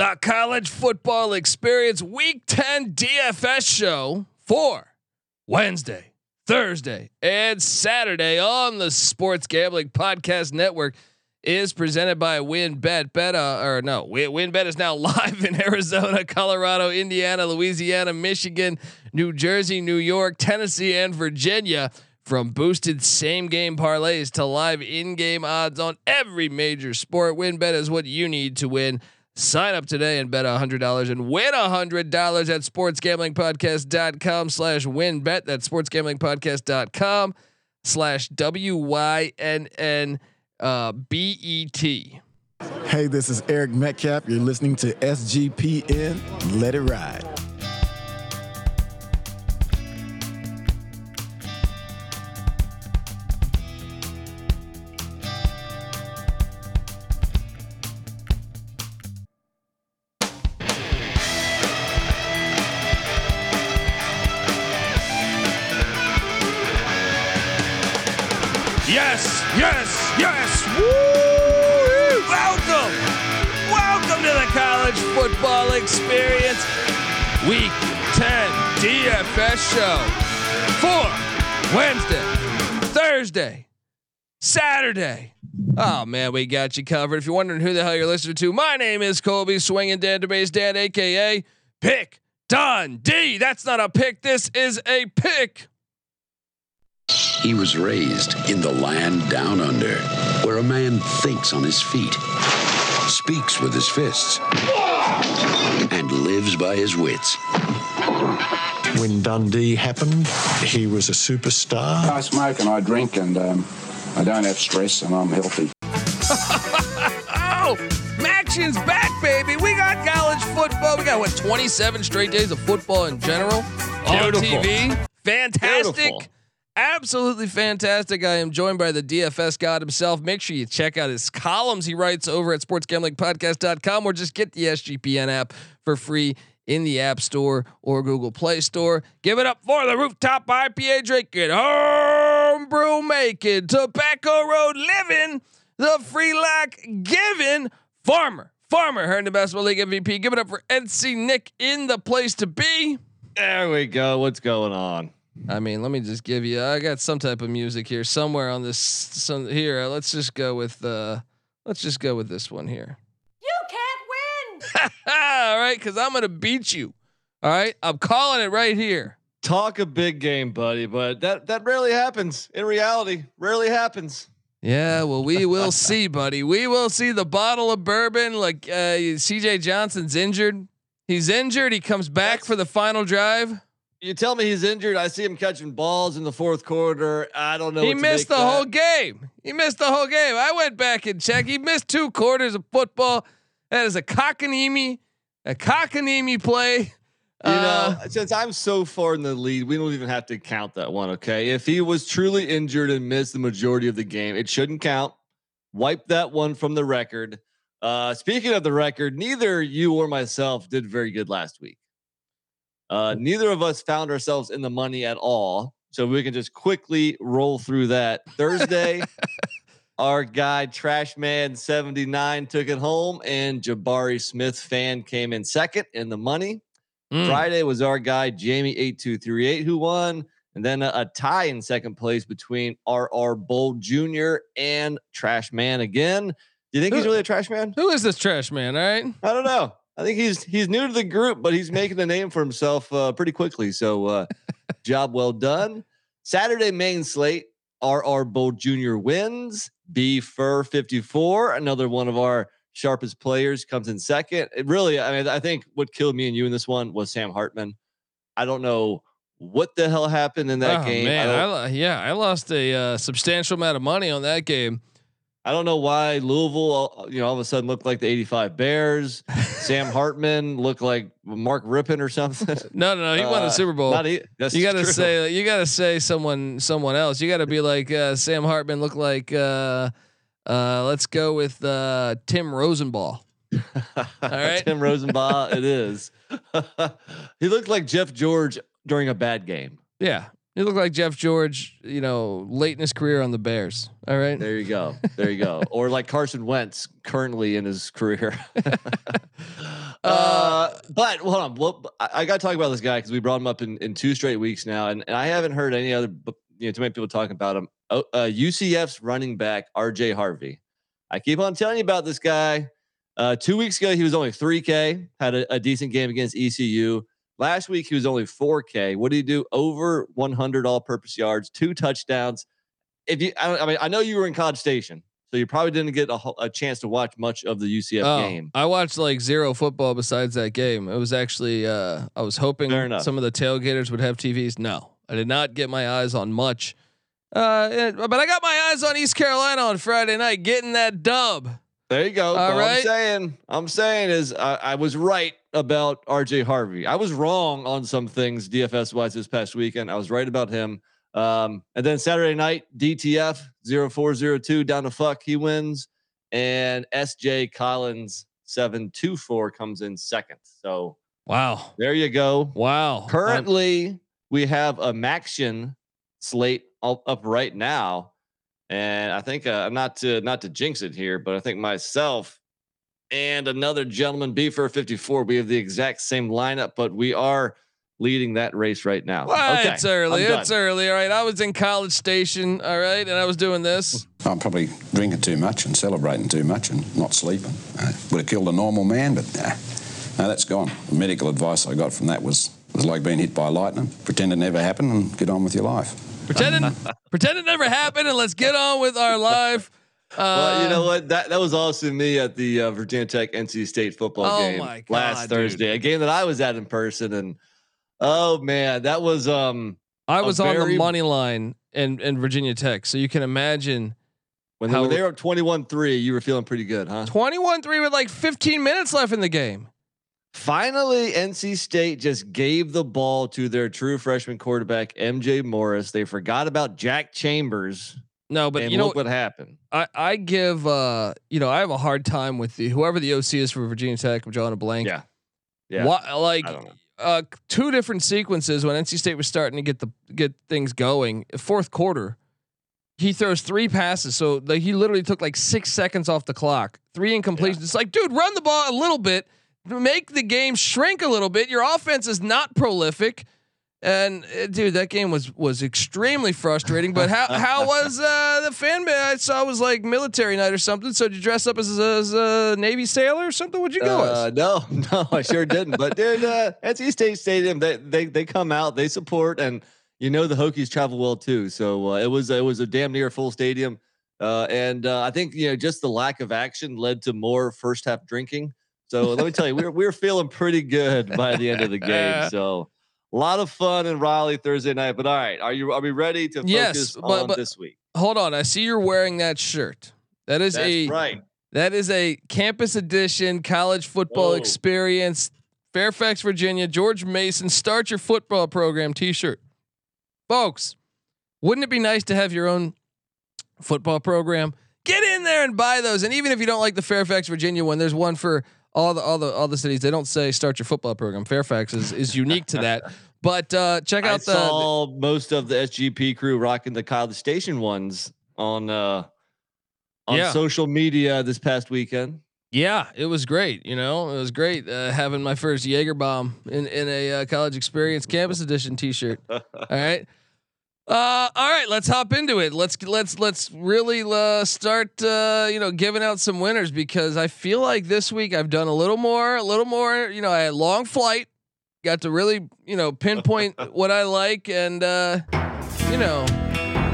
the college football experience week 10 DFS show for Wednesday, Thursday, and Saturday on the Sports Gambling Podcast Network is presented by WynnBET. Bet, uh, or no, WynnBET is now live in Arizona, Colorado, Indiana, Louisiana, Michigan, New Jersey, New York, Tennessee, and Virginia. From boosted same game parlays to live in game odds on every major sport, WynnBET is what you need to win. Sign up today and bet $100 and win $100 at sportsgamblingpodcast.com slash win bet. That's sportsgamblingpodcast.com slash W-Y-N-N uh. Hey, this is Eric Metcalf. You're listening to SGPN. Let it ride. Football experience. Week 10 DFS show for Wednesday, Thursday, Saturday. Oh man, we got you covered. If you're wondering who the hell you're listening to, my name is Colby Swinging Dan DeBase Dan, aka Pick Don D. That's not a pick. This is a pick. He was raised in the land down under, where a man thinks on his feet, speaks with his fists, and lives by his wits. When Dundee happened, he was a superstar. I smoke and I drink and um, I don't have stress and I'm healthy. Oh, Maction's back, baby. We got college football. We got what 27 straight days of football in general on Beautiful. TV. Fantastic. Beautiful. Absolutely fantastic. I am joined by the DFS god himself. Make sure you check out his columns he writes over at sportsgamblingpodcast.com or just get the SGPN app for free in the App Store or Google Play Store. Give it up for the rooftop IPA drinking, homebrew making, tobacco road living, the free lack giving farmer. Farmer, her in the basketball league MVP. Give it up for NC Nick in the place to be. There we go. What's going on? I mean, let me just give you. I got some type of music here somewhere on this. Some here. uh, Let's just go with. uh Let's just go with this one here. You can't win! All right, because I'm gonna beat you. All right, I'm calling it right here. Talk a big game, buddy, but that that rarely happens in reality. Rarely happens. Yeah, well, we will see, buddy. We will see the bottle of bourbon. Like uh C.J. Johnson's injured. He's injured. He comes back That's- for the final drive. You tell me he's injured. I see him catching balls in the fourth quarter. I don't know. He what to missed the that. whole game. He missed the whole game. I went back and checked. He missed two quarters of football. That is a cockanemi, a cockanemi play. You Uh, know, since I'm so far in the lead, we don't even have to count that one. Okay, if he was truly injured and missed the majority of the game, it shouldn't count. Wipe that one from the record. Uh, speaking of the record, neither you or myself did very good last week. Uh, neither of us found ourselves in the money at all, so we can just quickly roll through that. Thursday, our guy Trash Man seventy nine took it home, and Jabari Smith fan came in second in the money. mm. Friday was our guy Jamie eight two three eight who won, and then a, a tie in second place between RR Bold Jr. and Trash Man again. Do you think he's really a trash man? Who is this trash man? All right. I don't know. I think he's he's new to the group, but he's making a name for himself uh, pretty quickly. So uh, job well done. Saturday main slate. RR Bold Jr. wins. B Fur 54, another one of our sharpest players, comes in second. It really, I mean, I think what killed me and you in this one was Sam Hartman. I don't know what the hell happened in that oh, game. Man, don't, I, yeah, I lost a uh, substantial amount of money on that game. I don't know why Louisville, uh, you know, all of a sudden looked like the 85 Bears. Sam Hartman looked like Mark Rypien or something. No, no, no. He won Uh, the Super Bowl. Not e- you gotta say you gotta say someone someone else. You gotta be like uh, Sam Hartman. looked like uh, uh, let's go with uh, Tim Rosenbach. right. Tim Rosenbach, it is. he looked like Jeff George during a bad game. Yeah, you look like Jeff George. You know, late in his career on the Bears. All right. There you go. There you go. or like Carson Wentz currently in his career. uh, but hold on. Well, I, I got to talk about this guy because we brought him up in, in two straight weeks now, and, and I haven't heard any other, you know, too many people talking about him. Uh, UCF's running back RJ Harvey. I keep on telling you about this guy. Uh, two weeks ago, he was only 3K, had a, a decent game against ECU. Last week, he was only 4K. What did he do? Over 100 all-purpose yards, two touchdowns. If you, I, I mean, I know you were in College Station, so you probably didn't get a, a chance to watch much of the UCF Oh, game. I watched like zero football besides that game. It was actually uh, I was hoping some of the tailgaters would have TVs. No, I did not get my eyes on much. Uh, but I got my eyes on East Carolina on Friday night, getting that dub. There you go. All All right. I'm saying, I'm saying is I, I was right about RJ Harvey. I was wrong on some things DFS wise this past weekend. I was right about him. Um, and then Saturday night, DTF 0402 down to fuck, he wins. And SJ Collins 724 comes in second. So Wow, there you go. wow. Currently, we have a Maction slate up, up right now, and I think uh, not to not to jinx it here, but I think myself and another gentleman, Beefer fifty four, we have the exact same lineup, but we are leading that race right now. Well, Okay, it's early. It's early. All right. I was in College Station. All right, and I was doing this. I'm probably drinking too much and celebrating too much and not sleeping. Uh, I would have killed a normal man, but nah, no, that's gone. The medical advice I got from that was was like being hit by lightning. Pretend it never happened and get on with your life. Pretending, pretend it never happened, and let's get on with our live. Uh, Well, you know what? That that was also me at the uh, Virginia Tech NC State football Oh game God, last dude. Thursday, a game that I was at in person, and oh man, that was um I was on the money line in in Virginia Tech, so you can imagine when, How- when they were up twenty one three, you were feeling pretty good, huh? 21-3 with like 15 minutes left in the game. Finally, NC State just gave the ball to their true freshman quarterback, MJ Morris. They forgot about Jack Chambers. No, but and you know look what happened. I, I give uh you know I have a hard time with the whoever the OC is for Virginia Tech. I'm drawing a blank. Yeah. Yeah. Why, like I don't know. uh two different sequences when NC State was starting to get the get things going. Fourth quarter, he throws three passes, so like he literally took like six seconds off the clock. Three incompletions. It's like, dude, run the ball a little bit, make the game shrink a little bit. Your offense is not prolific. And uh, dude, that game was was extremely frustrating. But how how was uh, the fan base? I saw was like military night or something. So did you dress up as a, as a Navy sailor or something? What'd you go as? Uh, no, no, I sure didn't. But dude, uh, NC State Stadium, they they they come out, they support, and you know the Hokies travel well too. So uh, it was it was a damn near full stadium, uh, and uh, I think you know just the lack of action led to more first half drinking. So let me tell you, we were we were feeling pretty good by the end of the game. So. A lot of fun in Raleigh Thursday night, but all right, are you are we ready to focus Yes, but- on but- this week? Hold on, I see you're wearing that shirt. That is That's a right. that is a campus edition college football Whoa. experience. Fairfax, Virginia, George Mason, start your football program T-shirt, folks. Wouldn't it be nice to have your own football program? Get in there and buy those. And even if you don't like the Fairfax, Virginia one, there's one for all the all the all the cities. They don't say start your football program. Fairfax is is unique to that. But uh, check I out the, I saw most of the SGP crew rocking the College Station ones on uh on Yeah. social media this past weekend. Yeah, it was great. You know, it was great uh, having my first Jaeger bomb in in a uh, college experience campus edition T-shirt. all right, uh, all right. Let's hop into it. Let's let's let's really uh, start. Uh, you know, giving out some winners because I feel like this week I've done a little more, a little more. You know, I had a long flight, got to really you know pinpoint what I like, and uh, you know,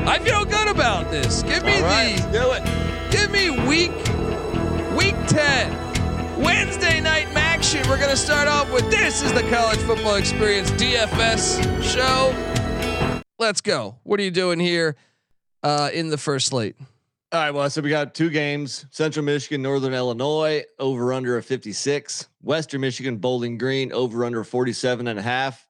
I feel good about this. Give me right, the do it. Give me week week 10. Wednesday night action. We're gonna start off with this is the college football experience DFS show. Let's go. What are you doing here uh, in the first slate? All right, well, so we got two games: Central Michigan, Northern Illinois, over under a 56. Western Michigan, Bowling Green, over under 47 and a half.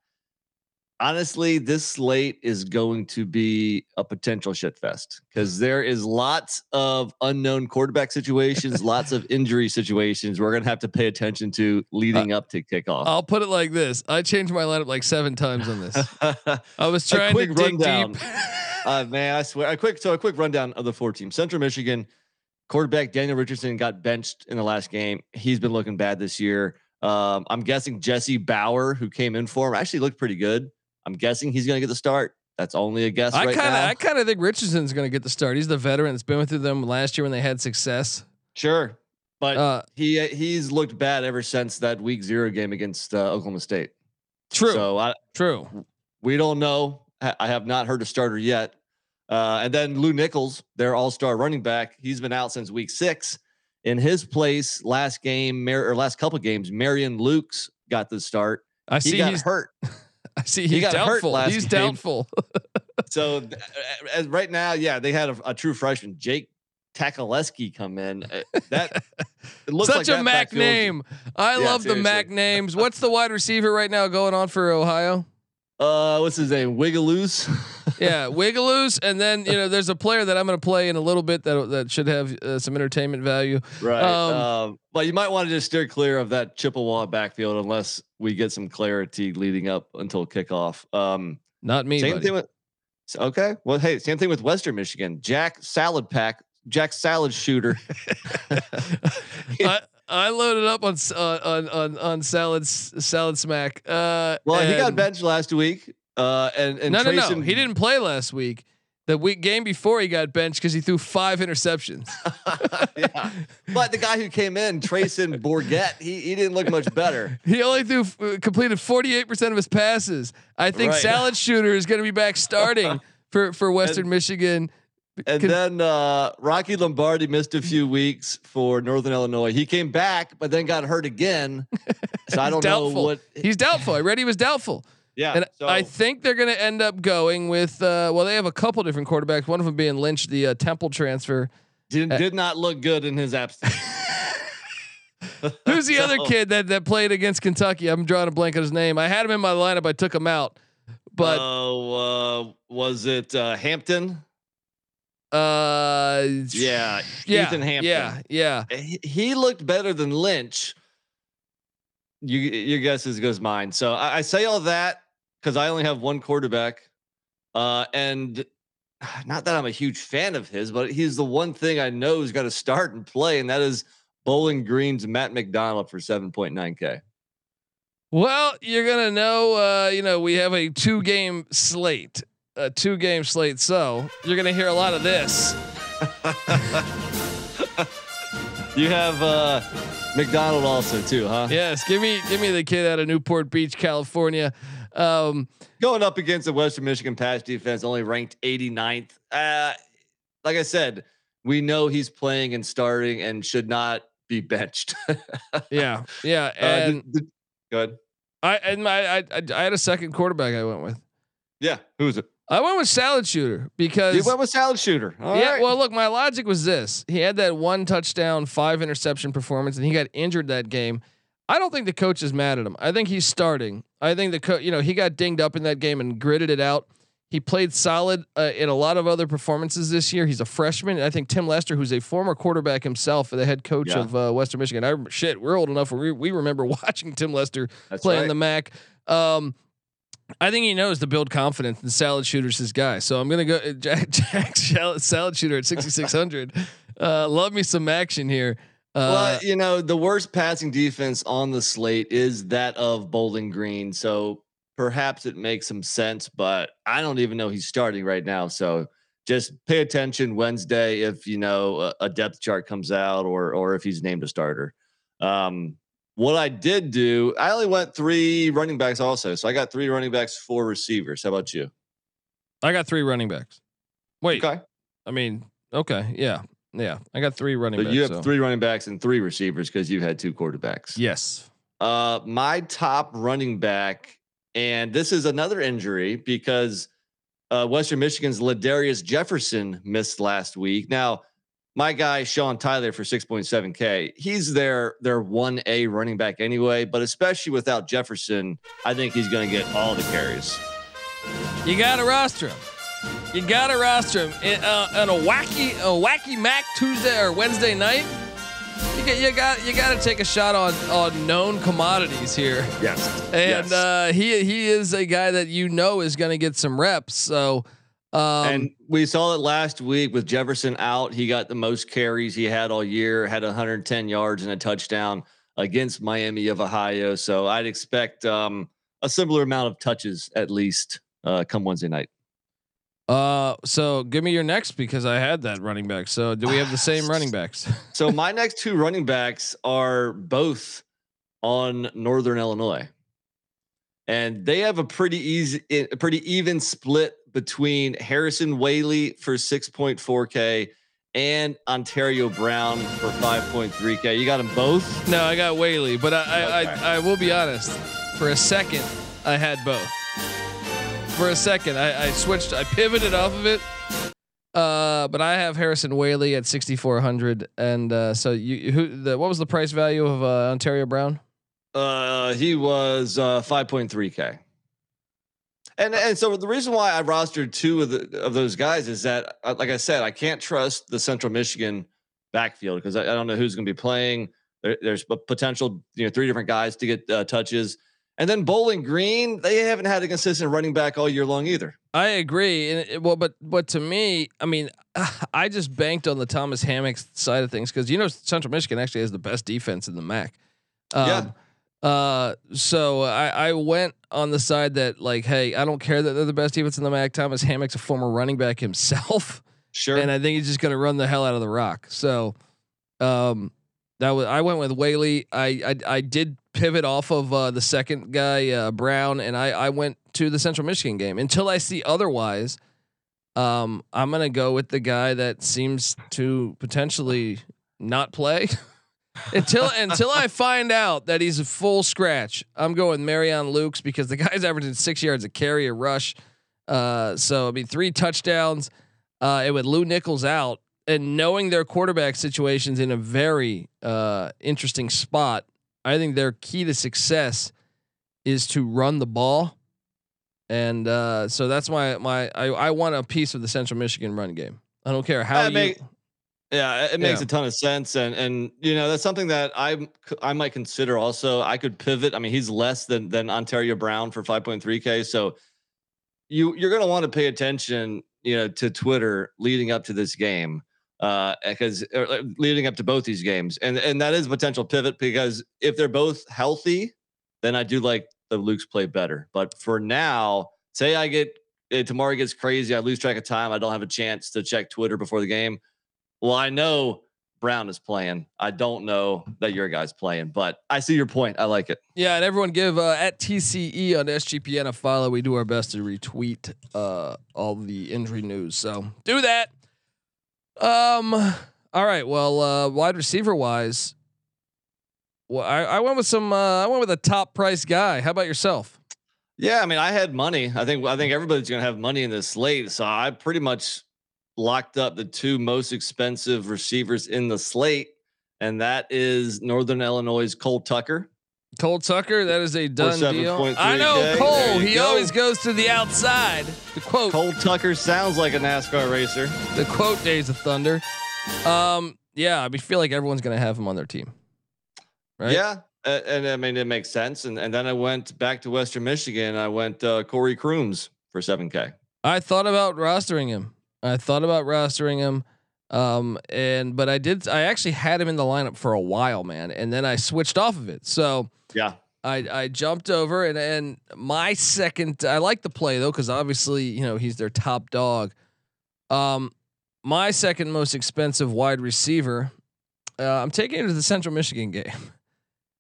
Honestly, this slate is going to be a potential shit fest because there is lots of unknown quarterback situations, lots of injury situations we're gonna have to pay attention to leading up to kickoff. I'll put it like this: I changed my lineup like seven times on this. I was trying to quick dig rundown. deep. uh, man, I swear. A quick, so a quick rundown of the four teams. Central Michigan quarterback Daniel Richardson got benched in the last game. He's been looking bad this year. Um, I'm guessing Jesse Bauer, who came in for him, actually looked pretty good. I'm guessing he's going to get the start. That's only a guess I right kind of. I kind of think Richardson's going to get the start. He's the veteran that's been with them last year when they had success. sure, but Uh, he he's looked bad ever since that Week Zero game against uh, Oklahoma State. true, So I, true. we don't know. I have not heard a starter yet. Uh, and then Lew Nichols, their all-star running back, he's been out since week six. In his place, last game Mar- or last couple games, Marion Lukes got the start. I He see got he's hurt. I see he he's got hurt doubtful. last He's game. doubtful. So th- as right now, yeah, they had a, a true freshman, Jake Takaleski, come in. Uh, That it looks Such like a Mac name. I Yeah, love the Mac names. What's the wide receiver right now going on for Ohio? Uh, what's his name? Wiglusz. Yeah, Wiglusz, and then you know there's a player that I'm going to play in a little bit that that should have uh, some entertainment value. Right. Um, Um, but you might want to just steer clear of that Chippewa backfield unless we get some clarity leading up until kickoff. Um, Not me, same buddy. thing with. Okay. Well, hey, same thing with Western Michigan. Jack Salopek. Jack Salad Shooter. I, I loaded up on uh, on on on salad salad smack. Uh, Well, he got benched last week. Uh, and and no, no, no. He didn't play last week. The week game before he got benched because he threw five interceptions. yeah. But the guy who came in, Treyson Bourguet, he he didn't look much better. He only threw uh, completed 48% of his passes. I think Right. Salad Shooter is going to be back starting for for Western Michigan. And Con- then uh, Rocky Lombardi missed a few weeks for Northern Illinois. He came back, but then got hurt again. So I don't know what. He's doubtful. I read he was doubtful. Yeah, And so, I think they're going to end up going with uh, well they have a couple different quarterbacks, one of them being Lynch the uh, Temple transfer. did, uh, did not look good in his absence. Who's the other kid that that played against Kentucky? I'm drawing a blank on his name. I had him in my lineup. I took him out. But oh, uh, was it uh, Hampton? Uh Yeah, yeah, Ethan Hampton. Yeah, yeah. He, looked better than Lynch. You, your guess is goes mine. So I, I say all that because I only have one quarterback, uh, and not that I'm a huge fan of his, but he's the one thing I know he's got to start and play, and that is Bowling Green's Matt McDonald for 7.9k. Well, you're gonna know. Uh, you know, we have a two game slate, a two game slate. So you're gonna hear a lot of this. You have uh, McDonald also too, huh? Yes, give me give me the kid out of Newport Beach, California. Um, going up against the Western Michigan pass defense, only ranked 89th. Uh, like I said, we know he's playing and starting and should not be benched. uh, yeah, yeah, the- and the- go ahead. I and my I, I I had a second quarterback. I went with. Yeah, who's it? I went with Salad Shooter because You went with salad shooter. All yeah. right. Well, look, my logic was this: he had that one touchdown, five interception performance, and he got injured that game. I don't think the coach is mad at him. I think he's starting. I think the coach, you know, he got dinged up in that game and gritted it out. He played solid uh, in a lot of other performances this year. He's a freshman. And I think Tim Lester, who's a former quarterback himself, the head coach Yeah. of uh, Western Michigan. I shit, we're old enough where we, we remember watching Tim Lester That's playing right. the MAC. Um, I think he knows to build confidence, and Salad Shooter's his guy. So I'm gonna go Jack, Jack Salad Shooter at 6600. uh, love me some action here. Uh, well, you know, the worst passing defense on the slate is that of Bowling Green. So perhaps it makes some sense, but I don't even know he's starting right now. So just pay attention Wednesday if you know a, a depth chart comes out or or if he's named a starter. Um, what I did do, I only went three running backs also. So I got three running backs, four receivers. How about you? I got three running backs. Wait, Okay. I mean, okay, yeah, yeah. I got three running So backs. you have so- three running backs and three receivers because you had two quarterbacks. Yes. Uh, my top running back, and this is another injury because uh, Western Michigan's Ladarius Jefferson missed last week. Now, my guy Sean Tyler for 6.7k, he's their their one A running back anyway. But especially without Jefferson, I think he's going to get all the carries. You got to roster him. You got to roster him In, uh, on a wacky, a wacky Mac Tuesday or Wednesday night. You got, you got, you got to take a shot on on known commodities here. Yes, and uh, he he is a guy that you know is going to get some reps. So, um, and we saw it last week with Jefferson out. He got the most carries he had all year, had 110 yards and a touchdown. against Miami of Ohio. So I'd expect um, a similar amount of touches at least uh, come Wednesday night. Uh, so give me your next because I had that running back. So do we have the same running backs? so my next two running backs are both on Northern Illinois, and they have a pretty easy, a pretty even split between Harrison Waylee for six point four k and Antario Brown for 5.3K. You got them both? No, I got Waylee, but I I. I, I will be honest. For a second, I had both. For a second, I, I switched. I pivoted off of it. Uh, but I have Harrison Waylee at 6,400, and uh, so you who the what was the price value of uh, Antario Brown? Uh, he was uh 5.3k. And and so the reason why I rostered two of the of those guys is that, uh, like I said, I can't trust the Central Michigan backfield because I, I, don't know who's going to be playing. There, there's potential, you know, three different guys to get uh, touches. And then Bowling Green, they haven't had a consistent running back all year long either. I agree. And it, well, but but to me, I mean, I just banked on the Thomas Hammock side of things because you know Central Michigan actually has the best defense in the MAC. Um, yeah. Uh, so I, I went on the side that like, hey, I don't care that they're the best defense in the MAC. Thomas Hammock's a former running back himself. Sure. And I think he's just gonna run the hell out of the rock. So, um, that was I went with Waylee. I I, I did pivot off of uh, the second guy uh, Brown, and I I went to the Central Michigan game until I see otherwise. Um, I'm gonna go with the guy that seems to potentially not play. until until I find out that he's a full scratch, I'm going Marion Lukes because the guy's averaging six yards a carry, a rush. Uh, so I mean, three touchdowns. Uh, and with Lew Nichols out, and knowing their quarterback situations in a very uh, interesting spot, I think their key to success is to run the ball, and uh, so that's my my I, I want a piece of the Central Michigan run game. I don't care how you. Yeah, it makes yeah. a ton of sense, and and you know that's something that I I might consider also. I could pivot. I mean, he's less than than Antario Brown for 5.3k, so you you're going to want to pay attention, you know, to Twitter leading up to this game, uh, because uh, leading up to both these games, and and that is potential pivot because if they're both healthy, then I do like the Luke's play better. But for now, say I get eh, tomorrow gets crazy, I lose track of time, I don't have a chance to check Twitter before the game well, I know Brown is playing. I don't know that your guy's playing, but I see your point. I like it. Yeah, and everyone give uh, at TCE on SGPN a follow. We do our best to retweet uh, all the injury news, so do that. Um. All right. Well, uh, wide receiver wise, well, I, I went with some. Uh, I went with a top price guy. How about yourself? Yeah, I mean, I had money. I think I think everybody's gonna have money in this slate, so I pretty much locked up the two most expensive receivers in the slate, and that is Northern Illinois' Cole Tucker. Cole Tucker, that is a done deal. I know Cole. He go. always goes to the outside. The quote: Cole Tucker sounds like a NASCAR racer. The quote: "Days of Thunder." Um, yeah, I feel like everyone's gonna have him on their team, right? Yeah, and, and I mean it makes sense. And and then I went back to Western Michigan. I went uh, Corey Crooms for seven K. I thought about rostering him. I thought about rostering him. Um, and but I did I actually had him in the lineup for a while, man, and then I switched off of it. So yeah. I, I jumped over and and my second I like the play though because obviously you know he's their top dog. Um, my second most expensive wide receiver, uh, I'm taking it to the Central Michigan game.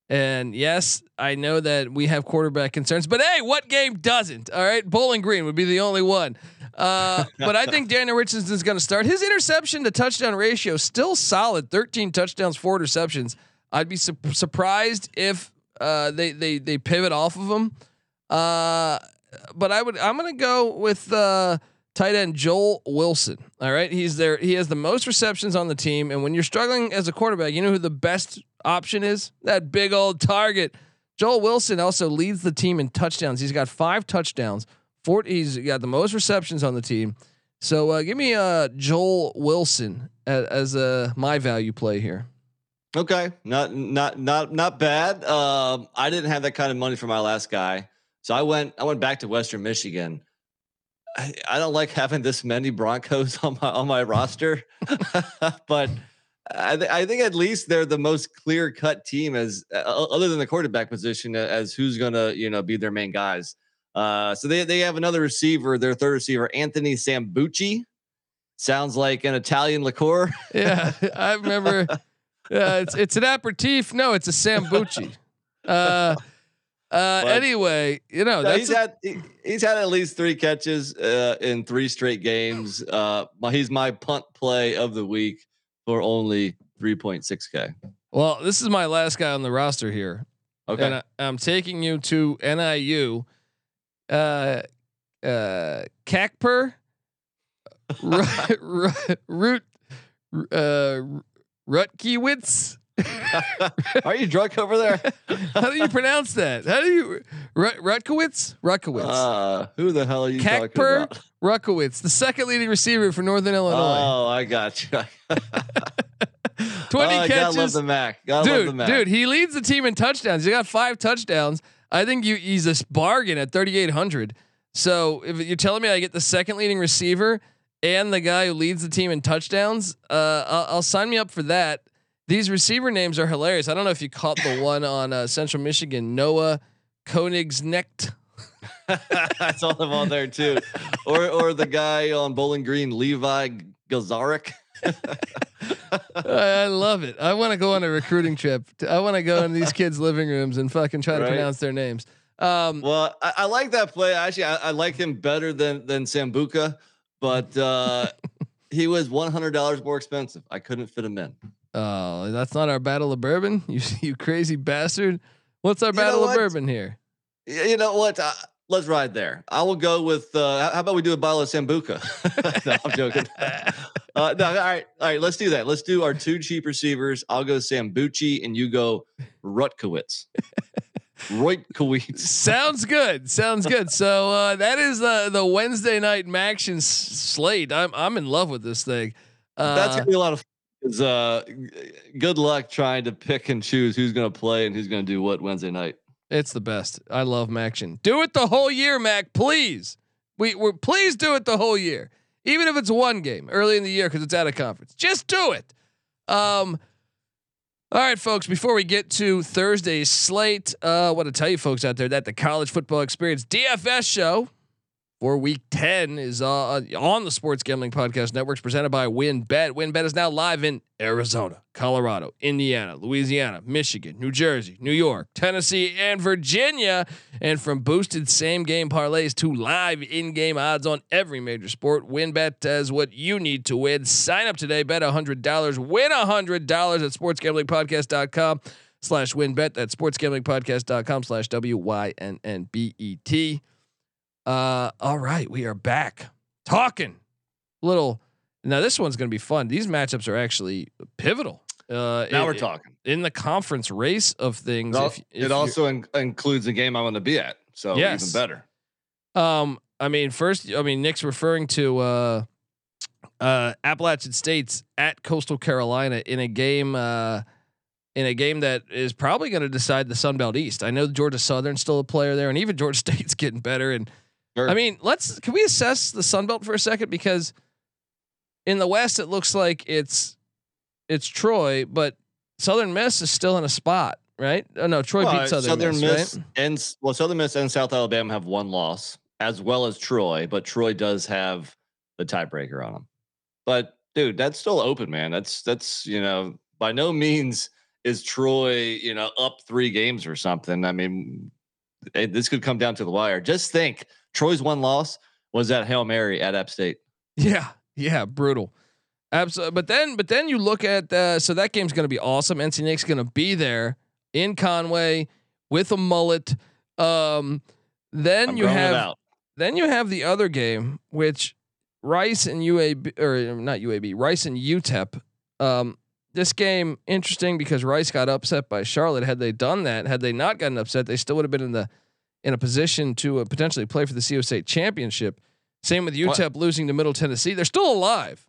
And yes, I know that we have quarterback concerns, but hey, what game doesn't? All right, Bowling Green would be the only one. Uh, but I think Daniel Richardson is going to start. His interception to touchdown ratio still solid, 13 touchdowns, four interceptions. I'd be su- surprised if uh, they they they pivot off of him. Uh, but I would I'm going to go with uh, tight end Joel Wilson. All right, he's there. He has the most receptions on the team, and when you're struggling as a quarterback, you know who the best option is? That big old target. Joel Wilson also leads the team in touchdowns. He's got five touchdowns. Four, he's got the most receptions on the team. So uh, give me uh, Joel Wilson as, as my value play here. Okay, not not not not bad. Um, I didn't have that kind of money for my last guy, so I went I went back to Western Michigan. I, I don't like having this many Broncos on my on my roster, but I, th- I think at least they're the most clear cut team as uh, other than the quarterback position as who's gonna you know be their main guys. Uh, so they they have another receiver, their third receiver, Anthony Sambucci. Sounds like an Italian liqueur. Yeah, I remember. Yeah, it's it's an aperitif. No, it's a sambucci. Uh, uh, anyway, you know No, that's he's a- had he- he's had at least three catches uh, in three straight games. Uh, he's my punt play of the week for only three point six k. well. This is my last guy on the roster here. Okay, And I, I'm taking you to NIU. Uh, uh, Kacper, Root, uh, Rutkiewicz. are you drunk over there? How do you pronounce that? How do you Rut, Rutkowitz? Rutkowitz. Uh, who the hell are you talking Kacper about? Rutkowitz, the second leading receiver for Northern Illinois. Oh, I got you. 20 oh, I Gotta love catches. the Mac. Gotta love the Dude, Mac. dude, he leads the team in touchdowns. He got five touchdowns. I think you he's a bargain at 3,800. So if you're telling me I get the second leading receiver and the guy who leads the team in touchdowns, uh, I'll, I'll sign me up for that. These receiver names are hilarious. I don't know if you caught the one on uh, Central Michigan, Noah Koenigsnecht. I saw them on there too, or or the guy on Bowling Green, Levi Gazarek. I love it. I want to go on a recruiting trip. I want to go in these kids' living rooms and fucking try to pronounce their names. Um, Well, I, I like that play. Actually, I, I like him better than than Sambuca, but uh, he was one hundred dollars more expensive. I couldn't fit him in. Oh, that's not our battle of bourbon. You you crazy bastard. What's our You battle of bourbon here? You know what? Uh, let's ride there. I will go with. Uh, how about we do a bottle of Sambuca? no, I'm joking. Uh, no, all right, all right. Let's do that. Let's do our two cheap receivers. I'll go Sambucci, and you go Rutkowitz. Roitkowitz. Sounds good. Sounds good. So uh, that is the the Wednesday night Maction s- slate. I'm I'm in love with this thing. Uh, That's gonna be a lot of. fun, Uh, good luck trying to pick and choose who's gonna play and who's gonna do what Wednesday night. It's the best. I love Maction. Do it the whole year, Mac. Please. We we're please do it the whole year, even if it's one game early in the year because it's out of conference. Just do it. Um. All right, folks. Before we get to Thursday's slate, uh, I want to tell you folks out there that the College Football Experience DFS show for Week Ten is uh, on the Sports Gambling Podcast Networks, presented by WynnBET. WynnBET is now live in Arizona, Colorado, Indiana, Louisiana, Michigan, New Jersey, New York, Tennessee, and Virginia. And from boosted same game parlays to live in game odds on every major sport, WynnBET does what you need to win. Sign up today, bet $100, win $100 at sportsgamblingpodcast.com slash winbet. That's sportsgamblingpodcast.com slash W-Y-N-N-B-E-T. Uh, all right, we are back talking little. Now this one's going to be fun. These matchups are actually pivotal. Uh, Now in- we're talking. in the conference race of It, things. al- if, if it also in- includes the game I'm going to be at, so Yes. even better. Um, I mean, first, I mean, Nick's referring to uh, uh, Appalachian State's at Coastal Carolina in a game, uh, in a game that is probably going to decide the Sun Belt East. I know Georgia Southern's still a player there, and even Georgia State's getting better. And Sure. I mean, let's can we assess the Sun Belt for a second because in the West it looks like it's it's Troy, but Southern Miss is still in a spot, right? Oh no, Troy Well, beat Southern, Miss, right? and well, Southern Miss and South Alabama have one loss, as well as Troy, but Troy does have the tiebreaker on them. But dude, that's still open, man. That's that's you know by no means is Troy you know up three games or something. I mean, this could come down to the wire. Just think, Troy's one loss was that hail mary at App State. Yeah, yeah, brutal. Absolutely. But then, but then you look at uh, so that game's going to be awesome. NC Nick's going to be there in Conway with a mullet. Um, then I'm you have then you have the other game, which Rice and UAB or not UAB, Rice and UTEP. Um, this game interesting because Rice got upset by Charlotte. Had they done that, had they not gotten upset, they still would have been in the in a position to uh, potentially play for the CO State championship. Same with What? UTEP losing to Middle Tennessee. They're still alive.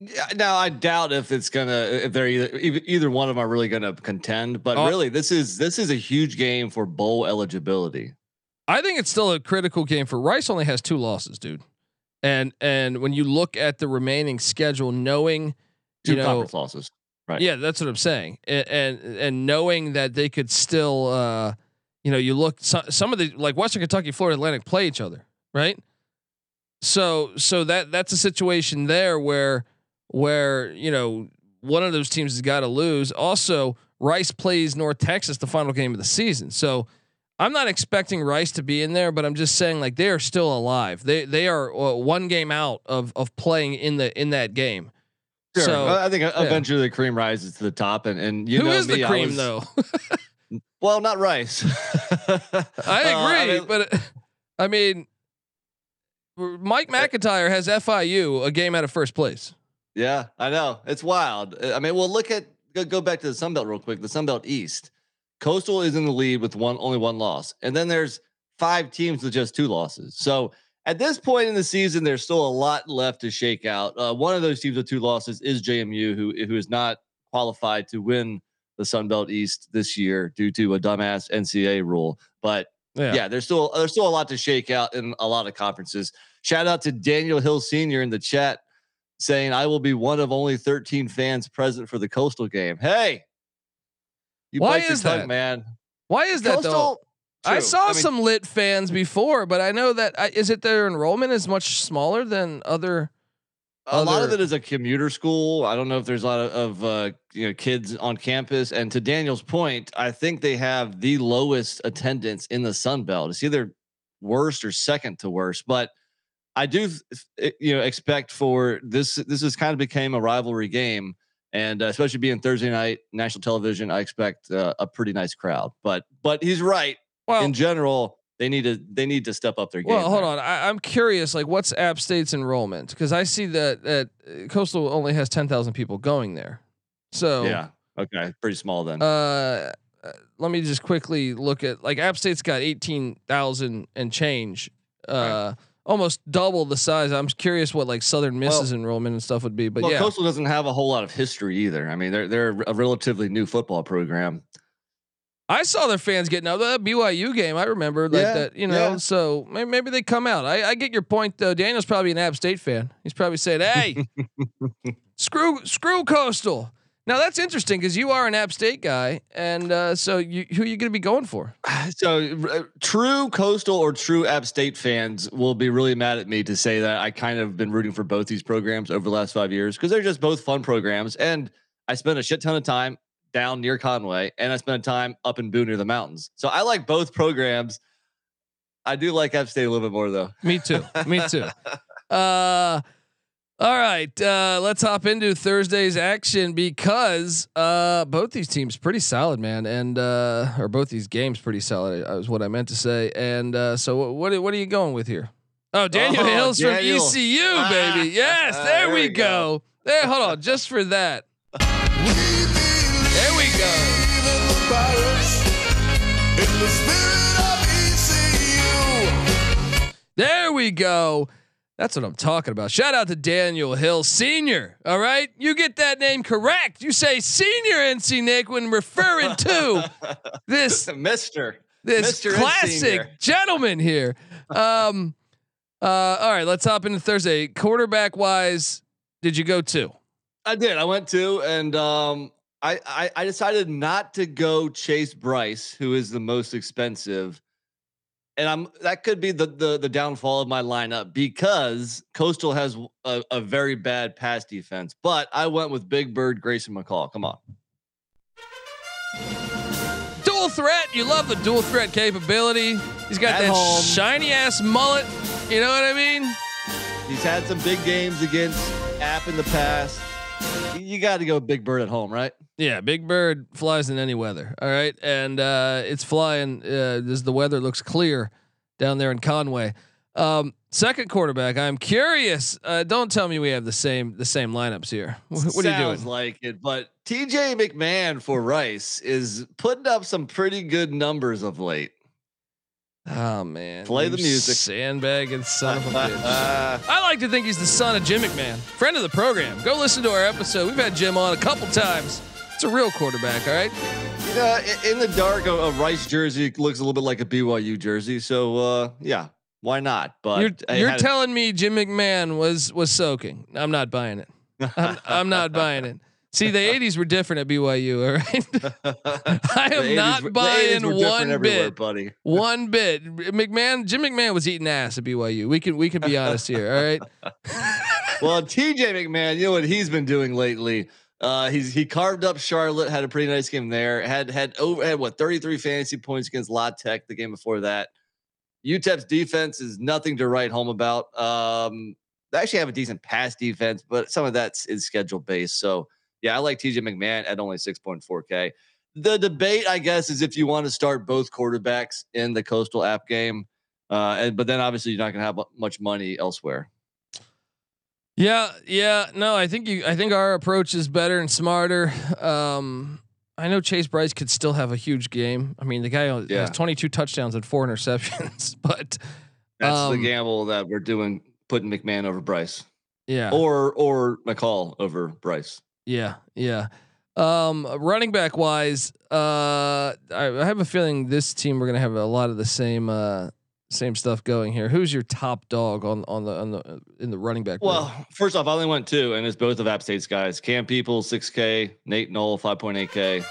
Yeah, now I doubt if it's gonna if they're either either, either one of them are really gonna contend. But Uh, really, this is this is a huge game for bowl eligibility. I think it's still a critical game for Rice. Only has two losses, dude. And and when you look at the remaining schedule, knowing Two you know, conference losses. Right. Yeah, that's what I'm saying. And and, and knowing that they could still, uh, you know, you look so, some of the like Western Kentucky, Florida Atlantic play each other, right? So so that that's a situation there where where you know one of those teams has got to lose. Also, Rice plays North Texas the final game of the season, so. I'm not expecting Rice to be in there, but I'm just saying like they are still alive. They they are uh, one game out of of playing in the in that game. Sure. So I think eventually the cream rises to the top, and and you who know is me, the I cream was- though? Well, not Rice. I I agree, mean- but uh, I mean, Mike McIntyre has FIU a game out of first place. Yeah, I know. It's wild. I mean, well, look at go, go back to the Sun Belt real quick. The Sun Belt East. Coastal is in the lead with one only one loss. And then there's five teams with just two losses. So at this point in the season, there's still a lot left to shake out. Uh, one of those teams with two losses is JMU, who who is not qualified to win the Sun Belt East this year due to a dumbass NCAA rule. But yeah. there's still there's still a lot to shake out in a lot of conferences. Shout out to Daniel Hill Sr. in the chat saying, I will be one of only 13 fans present for the coastal game. Hey, you Why is tongue, that? man. Why is that though? Coastal. I True. saw mean, some lit fans before, but I know that I, is it their enrollment is much smaller than other. a lot of it is a commuter school. I don't know if there's a lot of, of uh, you know kids on campus. And to Daniel's point, I think they have the lowest attendance in the Sun Belt. It's either worst or second to worst. But I do, you know, expect for this. This has kind of became a rivalry game, and uh, especially being Thursday night national television, I expect uh, a pretty nice crowd. But but he's right. Well, in general, they need to they need to step up their game. well, hold there. on. I, I'm curious. Like, what's App State's enrollment? Because I see that that uh, Coastal only has ten thousand people going there. So Yeah. Okay. Pretty small then. uh, uh, let me just quickly look at like App State's got eighteen thousand and change, uh, almost double the size. I'm curious what like Southern Miss's enrollment and stuff would be, but well, yeah, Coastal doesn't have a whole lot of history either. I mean, they're they're a relatively new football program. I saw their fans getting out that BYU game. I remember like Yeah, that, you know. yeah. So maybe, maybe they come out. I, I get your point though. Daniel's probably an App State fan. He's probably saying, "Hey, screw screw Coastal." Now that's interesting because you are an App State guy, and uh, so you who are you going to be going for? So uh, true Coastal or true App State fans will be really mad at me to say that I kind of been rooting for both these programs over the last five years because they're just both fun programs, and I spent a shit ton of time down near Conway, and I spent time up in Boone near the mountains. So I like both programs. I do like App State a little bit more though. Me too. Me too. Uh, all right. Uh, let's hop into Thursday's action because uh, both these teams pretty solid, man, and uh, or both these games pretty solid. uh, Is what I meant to say. And uh, so, what what are you going with here? Oh, Daniel Oh, Hills Daniel. from ECU, baby. Yes, there, There we we go. go. There, hold on, just for that. There we go. That's what I'm talking about. Shout out to Daniel Hill Senior. All right, you get that name correct. You say Senior NC Nick when referring to this Mister. this Mr. classic gentleman here. Um, uh, all right, let's hop into Thursday. Quarterback wise, did you go to? I did. I went to, and um, I, I I decided not to go Chase Brice, who is the most expensive, and I'm that could be the the the downfall of my lineup because Coastal has a, a very bad pass defense. But I went with Big Bird Grayson McCall. Come on, Dual threat. You love the dual threat capability. He's got At that home. shiny ass mullet. You know what I mean? he's had some big games against App in the past. You got to go Big Bird at home, right? Yeah, Big Bird flies in any weather. All right, and uh, it's flying uh, as the weather looks clear down there in Conway. Um, second quarterback. I'm curious. Uh, don't tell me we have the same the same lineups here. Wh- What, are you Sounds doing? like it, but TJ McMahon for Rice is putting up some pretty good numbers of late. Oh man, Play the music. sandbagging son of a bitch. Uh, I like to think he's the son of Jim McMahon, friend of the program. Go listen to our episode. We've had Jim on a couple times. It's a real quarterback, all right. you know, in the dark, a, a Rice jersey looks a little bit like a BYU jersey. So, uh, yeah, why not? But you're you're telling me Jim McMahon was was soaking. I'm not buying it. I'm, I'm not buying it. See, the '80s were different at BYU. All right, I am not were- buying 80s were different one bit. buddy. One bit. McMahon, Jim McMahon was eating ass at BYU. We can we can be honest here. All right. Well, TJ McMahon, you know what he's been doing lately? Uh, he's he carved up Charlotte, had a pretty nice game there. Had had over had what 33 fantasy points against La Tech the game before that. UTEP's defense is nothing to write home about. Um, they actually have a decent pass defense, but some of that's is schedule based. So yeah, I like TJ McMahon at only 6.4K. The debate, I guess, is if you want to start both quarterbacks in the coastal app game. Uh, and but then obviously you're not gonna have much money elsewhere. Yeah, yeah. No, I think you. I think our approach is better and smarter. Um, I know Chase Brice could still have a huge game. I mean, the guy Yeah. has 22 touchdowns and four interceptions, but That's Um, the gamble that we're doing, putting McMahon over Brice yeah, or or McCall over Brice. yeah, yeah. Um, running back wise, uh, I, I have a feeling this team we're gonna have a lot of the same uh same stuff going here. Who's your top dog on on the on the in the running back? room? Well, first off, I only went two, and it's both of App State's guys. Cam People, 6K, Nate Knoll, 5.8K.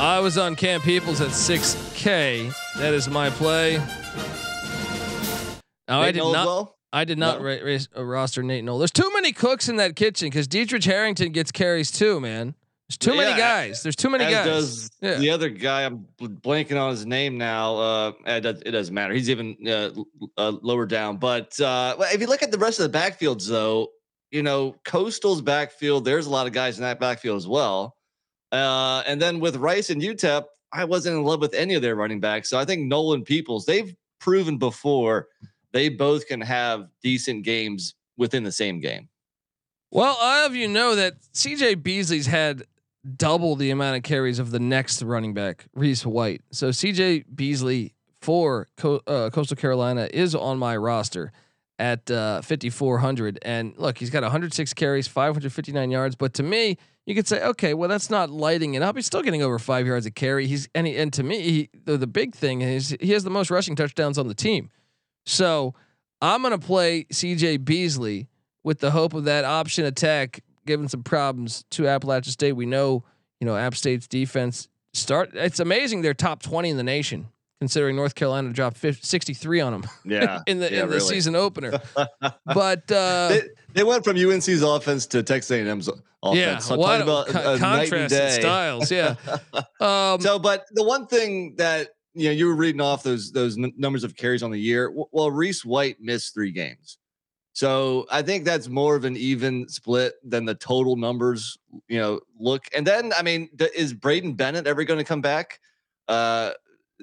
I was on Cam Peoples at 6K. That is my play. Now, I did Knoll not. well? I did not No? ra- raise, uh, roster Nate Knoll. There's too many cooks in that kitchen because Daetrich Harrington gets carries too, man. There's too many guys. There's too many guys. Yeah. the other guy. I'm blanking on his name now. Uh, it, does, doesn't matter. He's even uh, uh, lower down. But uh, if you look at the rest of the backfields, though, you know, Coastal's backfield, there's a lot of guys in that backfield as well. Uh, and then with Rice and UTEP, I wasn't in love with any of their running backs. So I think Nolan Peoples, they've proven before they both can have decent games within the same game. Well, all of you know that CJ Beasley's had double the amount of carries of the next running back, Reese White. So CJ Beasley for Co- uh, Coastal Carolina is on my roster at uh, 5400 and look he's got 106 carries 559 yards. But to me you could say okay well that's not lighting it up. He's still getting over 5 yards a carry. He's and he, and to me he, the, the big thing is he has the most rushing touchdowns on the team. So I'm going to play CJ Beasley with the hope of that option attack giving some problems to Appalachian State. We know, you know, App State's defense start. It's amazing they're top 20 in the nation, considering North Carolina dropped 50, 63 on them Yeah. in the yeah, in the really. season opener. but uh, they, they went from UNC's offense to Texas A&M's offense. yeah, So what talk about co- a night and contrast in day. styles. Yeah. Um, so, but the one thing that you know, you were reading off those those n- numbers of carries on the year. W- Well, Reese White missed three games, so I think that's more of an even split than the total numbers. You know, look, and then I mean, th- is Braydon Bennett ever going to come back? Uh,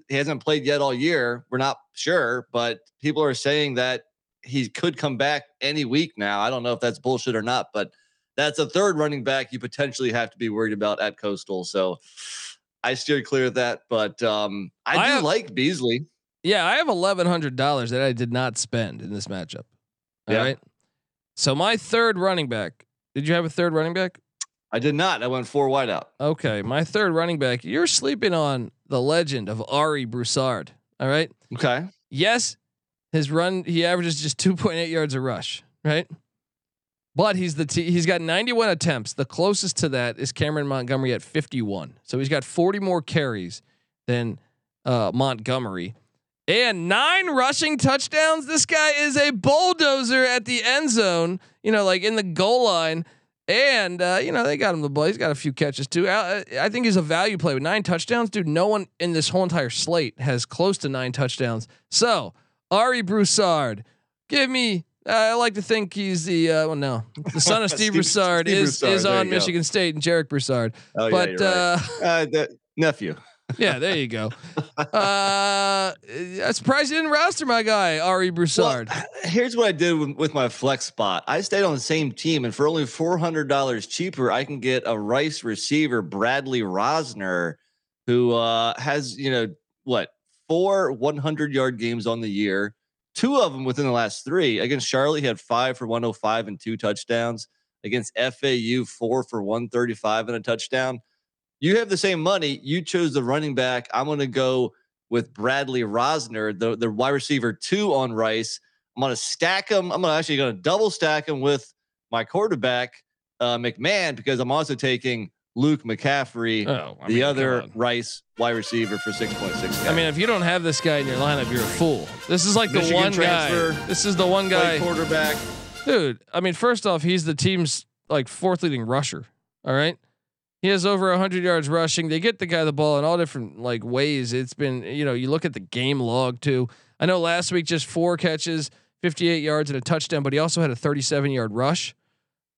he hasn't played yet all year. We're not sure, but people are saying that he could come back any week now. I don't know if that's bullshit or not, but that's a third running back you potentially have to be worried about at Coastal. So I steered clear of that, but um, I, I do have- like Beasley. Yeah, I have eleven hundred dollars that I did not spend in this matchup. All right. Yeah. So my third running back. Did you have a third running back? I did not. I went four wide out. Okay, my third running back. You're sleeping on the legend of Ari Broussard. All right. Okay. Yes, his run he averages just 2.8 yards a rush, right? But he's the t- he's got 91 attempts. The closest to that is Cameron Montgomery at 51. So he's got 40 more carries than uh, Montgomery. And nine rushing touchdowns. This guy is a bulldozer at the end zone, you know, like in the goal line. And uh, you know they got him the ball. He's got a few catches too. I, I think he's a value play with nine touchdowns, dude. No one in this whole entire slate has close to nine touchdowns. So Ari Broussard, give me. Uh, I like to think he's the uh, well, no, the son of Steve, Steve- Broussard Steve is Broussard, is there on you go. Michigan State and Jarek Broussard. Oh, but yeah, right. uh, uh, the nephew. Yeah, there you go. Uh, I'm surprised you didn't roster my guy Ari Broussard. Well, here's what I did with, with my flex spot. I stayed on the same team, and for only four hundred dollars cheaper, I can get a Rice receiver, Bradley Rozner, who uh, has you know what four one hundred yard games on the year. Two of them within the last three. Against Charlotte, he had five for one hundred five and two touchdowns. Against FAU, four for one thirty five and a touchdown. You have the same money. You chose the running back. I'm going to go with Bradley Rozner, the, the wide receiver two on Rice. I'm going to stack him. I'm gonna actually going to double stack him with my quarterback. uh, McMahon because I'm also taking Luke McCaffrey, Oh, the mean, other. Rice wide receiver for 6.6. I mean, if you don't have this guy in your lineup, you're a fool. This is like the one transfer, guy. This is the one guy, quarterback. dude. I mean, first off, he's the team's like fourth leading rusher. All right, he has over hundred yards rushing. They get the guy the ball in all different like ways. It's been, you know, you look at the game log too. I know last week just four catches, 58 yards and a touchdown, but he also had a 37 yard rush.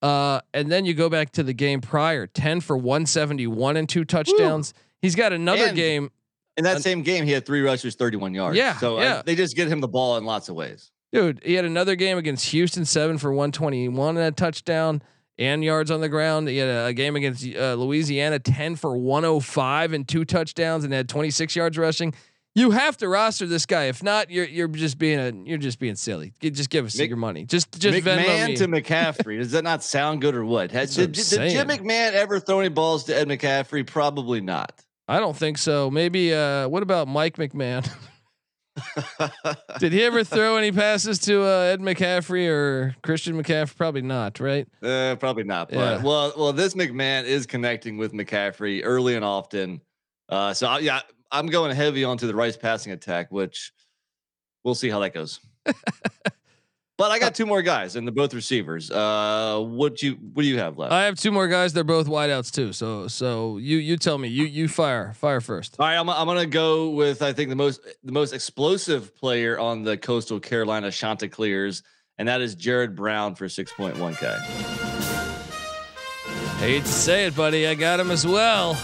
Uh, and then you go back to the game prior, 10 for 171 and two touchdowns. He's got another And- game. In that And- same game, he had three rushes, 31 yards. Yeah, So uh, yeah. they just get him the ball in lots of ways. Dude, he had another game against Houston, seven for 121 and a touchdown and yards on the ground. He had a, a game against uh, Louisiana, 10 for 105 and two touchdowns and had 26 yards rushing. You have to roster this guy. If not, you're you're just being a you're just being silly. Just give us Mc- your money. Just just McMahon to McCaffrey. Does that not sound good or what? Has, That's did, did Jim. McMahon ever throw any balls to Ed McCaffrey? Probably not. I don't think so. Maybe uh what about Mike McMahon? Did he ever throw any passes to uh, Ed McCaffrey or Christian McCaffrey? Probably not, right? Uh, probably not. But Yeah. well, well, this McMahon is connecting with McCaffrey early and often. Uh, so I, yeah, I'm going heavy onto the Rice passing attack, which we'll see how that goes. but I got two more guys, and they're both receivers. Uh, what you what do you have left? I have two more guys. They're both wideouts too. So so you you tell me. You you fire fire first. All right, I'm, I'm gonna go with I think the most the most explosive player on the Coastal Carolina Chanticleers, and that is Jared Brown for 6.1k. Hate to say it, buddy. I got him as well.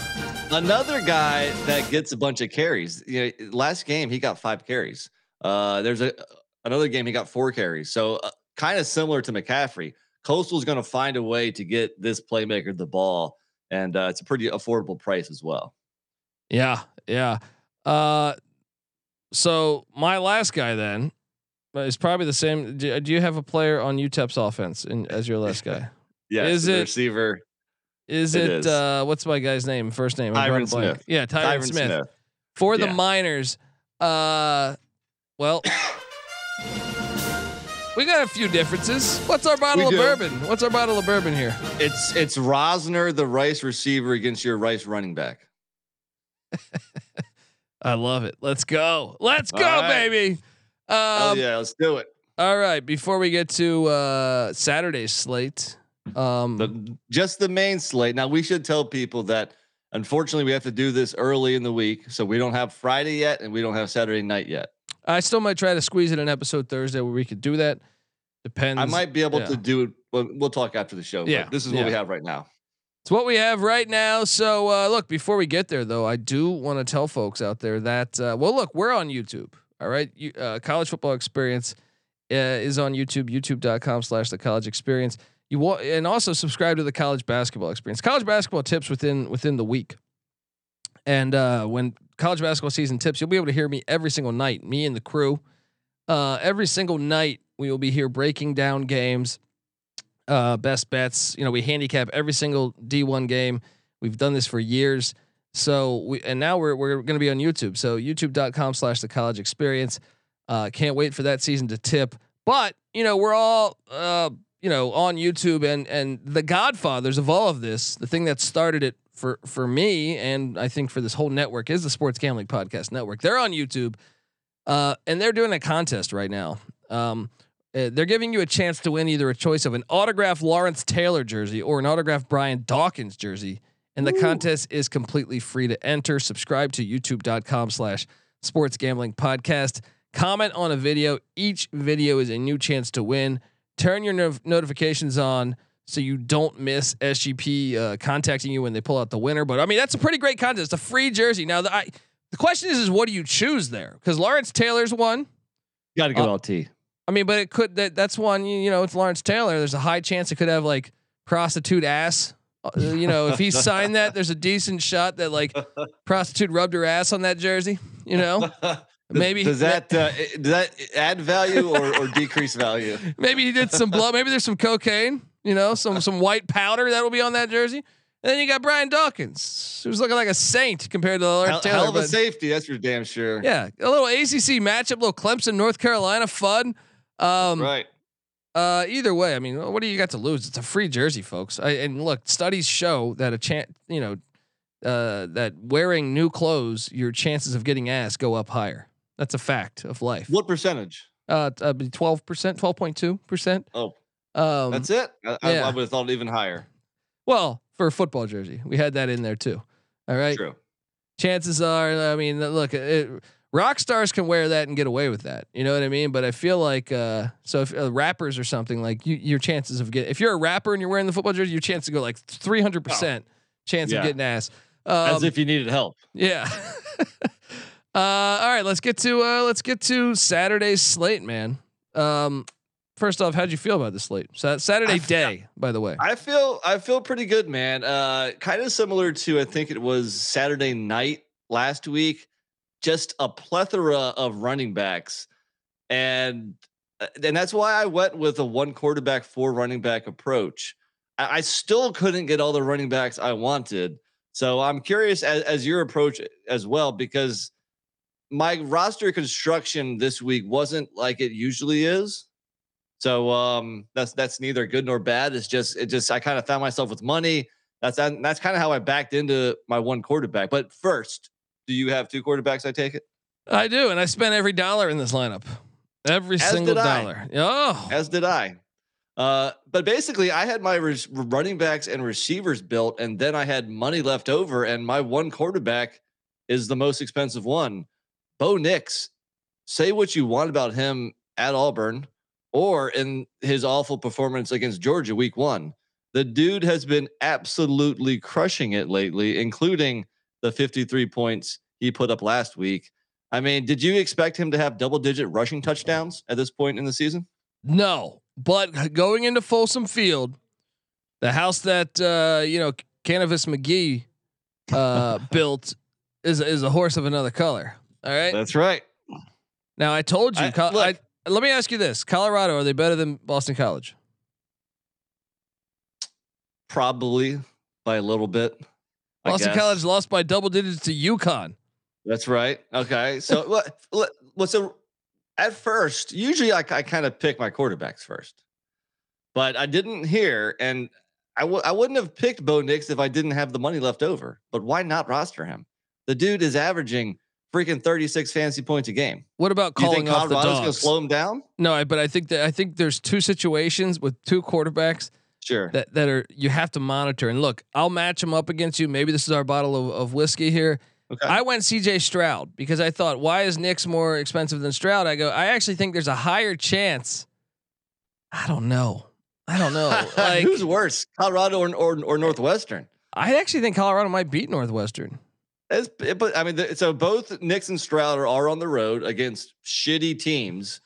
Another guy that gets a bunch of carries. You know, last game he got five carries. Uh, there's a another game he got four carries. So uh, kind of similar to McCaffrey. Coastal's going to find a way to get this playmaker the ball, and uh, it's a pretty affordable price as well. Yeah, yeah. Uh, so my last guy then uh, is probably the same. Do, do you have a player on UTEP's offense in, as your last guy? Yeah, Is it- receiver Is It it, is. uh what's my guy's name? First name? Tyrin drawing a blank. Smith. Yeah, Tyrin, Tyrin Smith. Smith. For the miners. Uh well We got a few differences. What's our bottle We of do. bourbon? What's our bottle of bourbon here? It's it's Rozner, the Rice receiver, against your Rice running back. I love it. Let's go. Let's go, right. baby. Oh Um, yeah, let's do it. All right. Before we get to uh, Saturday's slate, um, The, just the main slate. Now we should tell people that unfortunately we have to do this early in the week, so we don't have Friday yet, and we don't have Saturday night yet. I still might try to squeeze in an episode Thursday where we could do that. Depends. I might be able yeah. to do it. Well, we'll talk after the show. Yeah, but this is what we have right now. It's what we have right now. So uh, look, before we get there, though, I do want to tell folks out there that uh, well, look, we're on YouTube. All right, you, uh, college football experience uh, is on YouTube. YouTube.com/slash the college experience. You wa- and also subscribe to the college basketball experience. College basketball tips within within the week. And uh, when college basketball season tips, you'll be able to hear me every single night. Me and the crew, uh, every single night we will be here breaking down games, uh, best bets. You know, we handicap every single D1 game. We've done this for years. So we and now we're we're going to be on YouTube. So youtube.com slash the college experience. Uh, can't wait for that season to tip. But you know, we're all uh, you know on YouTube and and the godfathers of all of this, the thing that started it for for me and I think for this whole network is the Sports Gambling Podcast Network. They're on YouTube, uh, and they're doing a contest right now. Um, uh, they're giving you a chance to win either a choice of an autographed Lawrence Taylor jersey or an autographed Brian Dawkins jersey. And the contest is completely free to enter. Subscribe to youtube.com slash sports gambling podcast. Comment on a video. Each video is a new chance to win. Turn your no- notifications on so you don't miss SGP uh, contacting you when they pull out the winner. But I mean, that's a pretty great contest. It's A free jersey. Now, the, I, the question is, is what do you choose there? Because Lawrence Taylor's one. Got to go Uh, LT. I mean, but it could that that's one. You, you know, it's Lawrence Taylor. There's a high chance it could have like prostitute ass. Uh, you know, if he signed that, there's a decent shot that like prostitute rubbed her ass on that jersey. You know, maybe does that uh, does that add value or, or decrease value? maybe he did some blood. Maybe there's some cocaine. You know, some some white powder that will be on that jersey. And then you got Brian Dawkins, who's looking like a saint compared to Lawrence Hell, Taylor. hell of a safety, that's for damn sure. yeah, a little ACC matchup, little Clemson North Carolina fun. Um, Right. Uh, either way, I mean, what do you got to lose? It's a free jersey, folks. I, and look, studies show that a chance, you know, uh, that wearing new clothes, your chances of getting ass go up higher. That's a fact of life. What percentage? Uh, twelve percent, twelve point two percent. Oh, Um, that's it. I, yeah. I would have thought even higher. well for a football jersey. We had that in there too. All right. True. chances are, I mean, look, it, rock stars can wear that and get away with that. You know what I mean? But I feel like, uh, so if uh, rappers or something like you, your chances of getting, if you're a rapper and you're wearing the football jersey, your chances go like 300 percent chance Yeah. of getting ass. Um, As if you needed help. yeah. uh, all right, let's get to, uh, let's get to Saturday's slate, man. Um, first off, how'd you feel about the slate? Sa- Saturday I f- day, by the way. I feel I feel pretty good, man. Uh, kind of similar to I think it was Saturday night last week. Just a plethora of running backs, and uh, and that's why I went with a one quarterback, four running back approach. I, I still couldn't get all the running backs I wanted, so I'm curious as, as your approach as well because my roster construction this week wasn't like it usually is. So um, that's that's neither good nor bad. It's just it just I kind of found myself with money. That's that's kind of how I backed into my one quarterback. But first, do you have two quarterbacks? I take it. I do, and I spent every dollar in this lineup. Every As single dollar. Oh, As did I. Uh, but basically, I had my res- running backs and receivers built, and then I had money left over, and my one quarterback is the most expensive one. Bo Nix. Say what you want about him at Auburn or in his awful performance against Georgia week one. The dude has been absolutely crushing it lately, including the 53 points he put up last week. I mean, did you expect him to have double digit rushing touchdowns at this point in the season? no. But going into Folsom Field, the house that uh, you know Cannabis McGee uh, built is is a horse of another color. All right. That's right. Now I told you. I- look. I, let me ask you this: Colorado are they better than Boston College? Probably by a little bit. Boston. College lost by double digits to UConn. That's right. Okay. So what? what- What's a at first? Usually, I, I kind of pick my quarterbacks first, but I didn't hear, and I w- I wouldn't have picked Bo Nix if I didn't have the money left over. But why not roster him? The dude is averaging freaking thirty six fantasy points a game. What about Do you calling think off the Colorado's going to dogs? slow him down? no, I- but I think that I think there's two situations with two quarterbacks Sure. that that are you have to monitor. And look, I'll match them up against you. Maybe this is our bottle of, of whiskey here. Okay. I went CJ Stroud because I thought, why is Nix more expensive than Stroud? I go, I actually think there's a higher chance. I don't know. I don't know. Like Who's worse, Colorado or, or or Northwestern? I actually think Colorado might beat Northwestern. It, but I mean, so both Nix and Stroud are, on the road against shitty teams.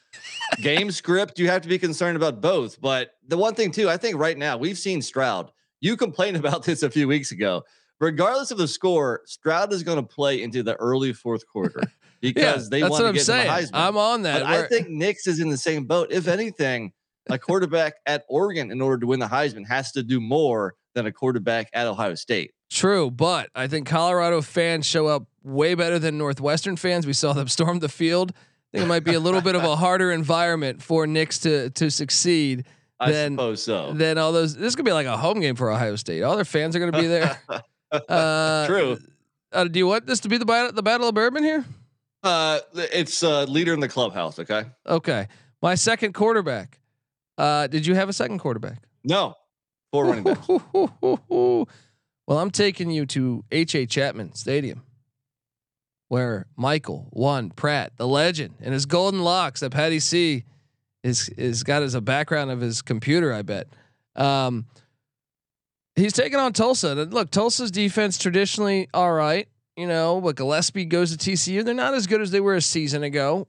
Game script, you have to be concerned about both. But the one thing too, I think right now we've seen Stroud. You complained about this a few weeks ago. Regardless of the score, Stroud is going to play into the early fourth quarter because they that's want to I'm get saying. the Heisman. I'm on that. But I think Nix is in the same boat. If anything, a quarterback at Oregon, in order to win the Heisman, has to do more than a quarterback at Ohio State. True, but I think Colorado fans show up way better than Northwestern fans. We saw them storm the field. I think it might be a little bit of a harder environment for Nix to to succeed I Then- suppose so. than all those. This could be like a home game for Ohio State. All their fans are going to be there. Uh, True. Uh, do you want this to be the battle, the battle of bourbon here? Uh, it's uh, leader in the clubhouse. Okay. Okay, my second quarterback. Uh, did you have a second quarterback? No, four running backs. well, I'm taking you to H.A. Chapman Stadium, where Michael one Pratt, the legend, and his golden locks that Patty C is is got as a background of his computer. I bet. Um, he's taking on Tulsa. Look, Tulsa's defense traditionally all right, you know, but Gillespie goes to TCU. They're not as good as they were a season ago.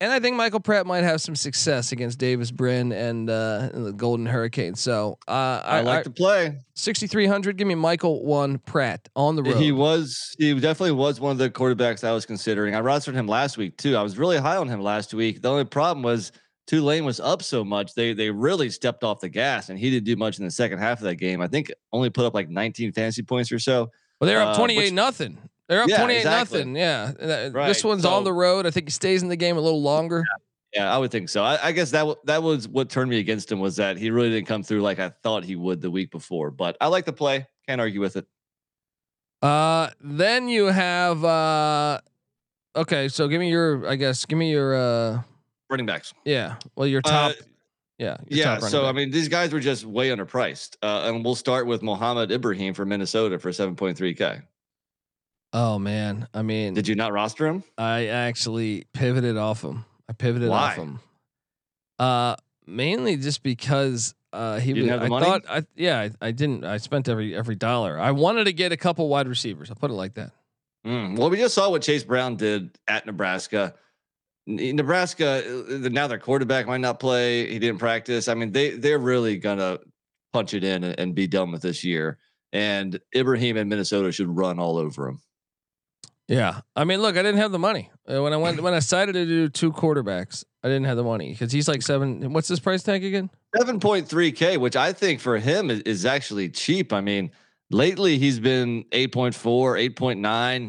And I think Michael Pratt might have some success against Davis Brin and, uh, and the Golden Hurricane. So uh, I, I, like I, to play. 6,300. Give me Michael one Pratt on the road. He was he definitely was one of the quarterbacks I was considering. I rostered him last week too. I was really high on him last week. The only problem was Tulane was up so much they they really stepped off the gas and he didn't do much in the second half of that game. I think only put up like 19 fantasy points or so. well, they're uh, up 28 which- nothing. They're up Yeah, 28 exactly. nothing. Yeah. Uh, This Right, one's on the road. I think he stays in the game a little longer. Yeah, I would think so. I, I guess that w- that was what turned me against him was that he really didn't come through like I thought he would the week before. But I like the play. Can't argue with it. Uh, then you have uh, okay. So give me your, I guess, give me your uh, Running backs. yeah. Well, your Uh, top, yeah, your Yeah. top running So I mean, these guys were just way underpriced. Uh, and we'll start with Mohamed Ibrahim for Minnesota for 7.3k. oh man, I mean, Did you not roster him? I actually pivoted off him. I pivoted Why? off him. Uh, mainly just because uh he didn't was. have the I money? thought I yeah I, I didn't. I spent every every dollar. I wanted to get a couple wide receivers. I'll put it like that. Mm, Well, we just saw what Chase Brown did at Nebraska. Nebraska uh, now their quarterback might not play. He didn't practice. I mean, they they're really gonna punch it in and, and be done with this year. And Ibrahim and Minnesota should run all over him. Yeah, I mean, look, I didn't have the money uh, when I went when I decided to do two quarterbacks. I didn't have the money because he's like seven. What's his price tag again? Seven point three k, which I think for him is, is actually cheap. I mean, lately he's been 8.4, 8.9,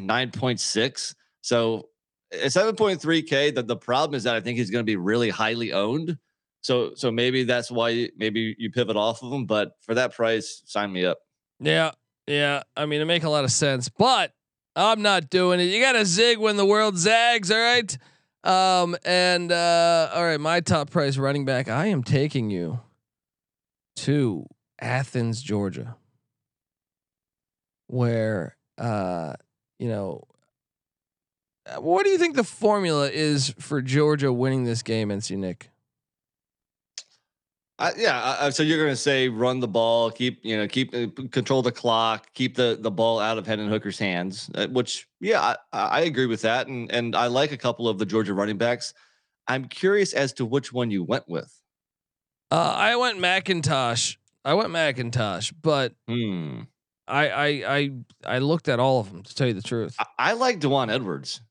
9.6. So at 7.3k, the, the problem is that I think he's going to be really highly owned. So so maybe that's why maybe you pivot off of him. But for that price, sign me up. Yeah, yeah. I mean, it make a lot of sense, but I'm not doing it. You got to zig when the world zags. All right. Um. And uh. All right. My top price running back. I am taking you to Athens, Georgia, where uh, you know. uh, What do you think the formula is for Georgia winning this game, NC Nick? I, yeah. I, so you're going to say run the ball, keep you know keep uh, control the clock, keep the the ball out of Hendon Hooker's hands. uh, which yeah, I, I agree with that, and and I like a couple of the Georgia running backs. I'm curious as to which one you went with. Uh, I went McIntosh. I went McIntosh, but Hmm. I I I I looked at all of them to tell you the truth. I, I like Dewan Edwards.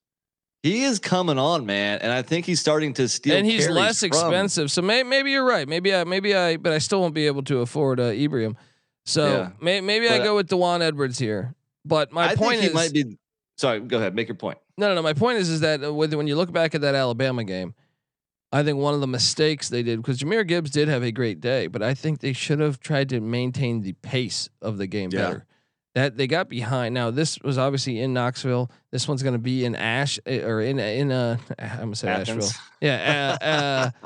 He is coming on, man, and I think he's starting to steal. and he's less from- expensive. So may, maybe you're right. Maybe I maybe I but I still won't be able to afford uh, Ibrahim. So Yeah. may, maybe I go with Dewan Edwards here. But my I point think he is might be. Sorry, go ahead. Make your point. no no no. My point is is that uh, with, when you look back at that Alabama game, I think one of the mistakes they did because Jahmyr Gibbs did have a great day, but I think they should have tried to maintain the pace of the game Yeah. better. That they got behind. Now this was obviously in Knoxville. This one's going to be in Ash eh, or in in uh I'm gonna say Asheville. Yeah. Uh,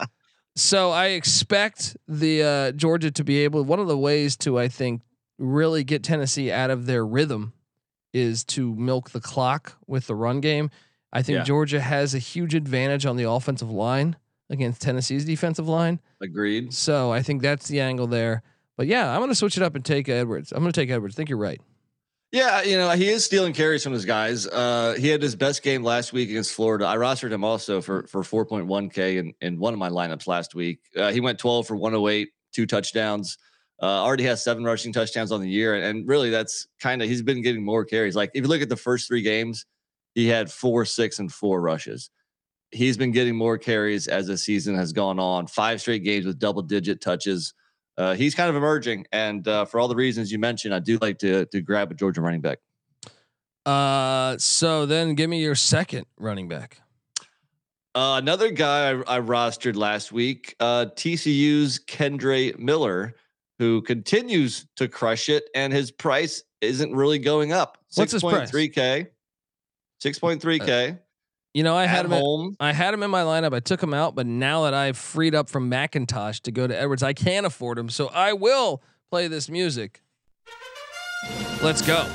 uh, so I expect the uh, Georgia to be able. One of the ways to I think really get Tennessee out of their rhythm is to milk the clock with the run game. I think Yeah. Georgia has a huge advantage on the offensive line against Tennessee's defensive line. Agreed. So I think that's the angle there. But yeah, I'm going to switch it up and take Edwards. I'm going to take Edwards. I think you're right. Yeah, you know, he is stealing carries from his guys. Uh, he had his best game last week against Florida. I rostered him also for for 4.1k in, in one of my lineups last week. Uh, he went 12 for 108, two touchdowns. Uh, already has seven rushing touchdowns on the year, and really that's kind of he's been getting more carries. Like if you look at the first three games, he had four, six, and four rushes. He's been getting more carries as the season has gone on. Five straight games with double digit touches uh, he's kind of emerging, and uh, for all the reasons you mentioned, I do like to to grab a Georgia running back. Uh, so then give me your second running back. Uh, another guy I, I rostered last week, uh, TCU's Kendre Miller, who continues to crush it, and his price isn't really going up. What's his price? 6.3K. 6.3K. You know, I had him. At. I had him in my lineup. I took him out, but now that I've freed up from McIntosh to go to Edwards, I can't afford him. So I will play this music. Let's go.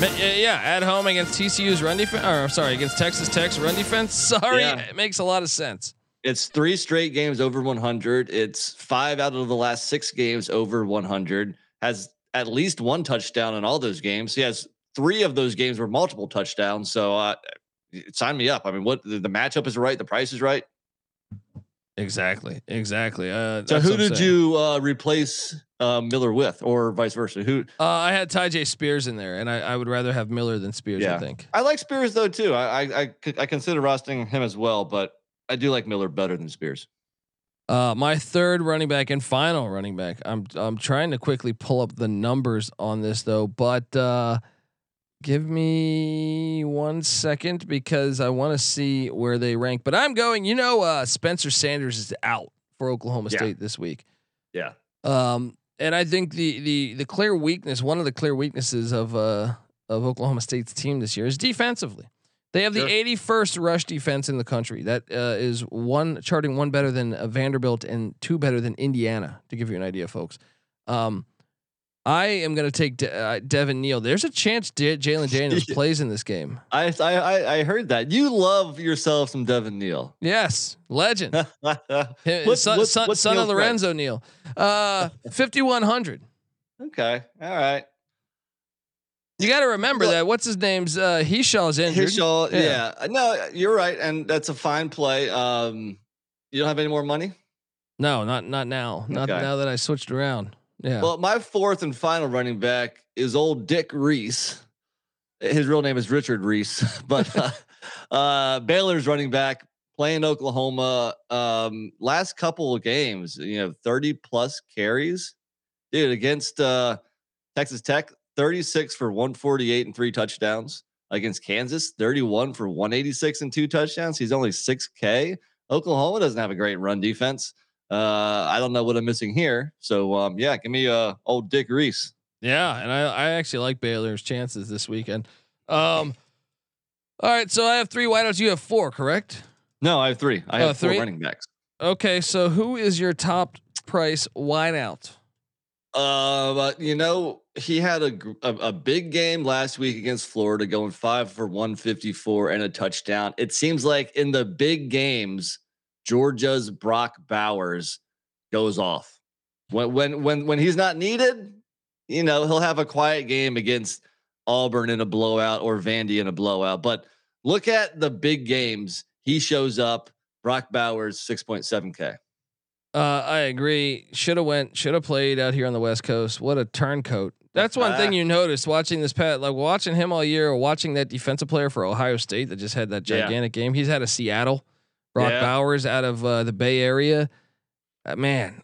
Yeah, Yeah, at home against TCU's run defense. Or I'm sorry, against Texas Tech's run defense. Sorry, Yeah. it makes a lot of sense. It's three straight games over 100. It's five out of the last six games over 100. Has at least one touchdown in all those games. He has three of those games were multiple touchdowns. So uh, sign me up. I mean, what the, the matchup is right. The price is right. Exactly. Exactly. Uh, So who did you uh, replace uh, Miller with, or vice versa? Who? Uh, I had Tyjae Spears in there, and I, I would rather have Miller than Spears. I think. I like Spears though too. I I consider rostering him as well, but I do like Miller better than Spears. Uh, my third running back and final running back. I'm I'm trying to quickly pull up the numbers on this though, but uh, Give me one second because I want to see where they rank. But I'm going. You know, uh, Spencer Sanders is out for Oklahoma Yeah. State this week. Yeah. Um, and I think the the the clear weakness, one of the clear weaknesses of uh of Oklahoma State's team this year is defensively. They have Sure. the 81st rush defense in the country. That uh, is one charting one better than uh, Vanderbilt and two better than Indiana. To give you an idea, folks. Um, I am going to take De- uh, Devin Neal. There's a chance De- Jalon Daniels plays in this game. I, I I heard that you love yourself some Devin Neal. Yes, legend. What's- son what's- son, what's son of? Lorenzo Neal. Uh, 5100. okay, all right. You got to remember Look- that. What's his name's? Uh, Heshaw's injured. Hishal, Yeah. yeah. no, you're right, and that's a fine play. Um, you don't have any more money. No, not not now. Not Okay. now that I switched around. Yeah. Well, my fourth and final running back is old Dick Reese. His real name is Richard Reese, but uh, uh, Baylor's running back playing Oklahoma. Um, last couple of games, you know, 30 plus carries, dude, against uh, Texas Tech, 36 for 148 and three touchdowns. Against Kansas, 31 for 186 and two touchdowns. He's only 6K. Oklahoma doesn't have a great run defense. Uh, I don't know what I'm missing here. So um, yeah, give me uh old Dick Reese. yeah, and I I actually like Baylor's chances this weekend. Um. All right, so I have three wideouts. You have four, correct? No, I have three. I Oh, have four three? running backs. Okay, so who is your top price wideout? Uh, but you know, he had a, a a big game last week against Florida, going five for 154 and a touchdown. It seems like in the big games, Georgia's Brock Bowers goes off. When when when when he's not needed, you know, he'll have a quiet game against Auburn in a blowout or Vandy in a blowout. But look at the big games. He shows up. Brock Bowers, 6.7K. Uh, I agree. Should have went. Should have played out here on the West Coast. What a turncoat. That's one thing you notice watching this Pat, like watching him all year, or watching that defensive player for Ohio State that just had that Yeah. gigantic game. He's had a Seattle. Brock Yeah. Bowers out of uh, the Bay Area. Uh, man,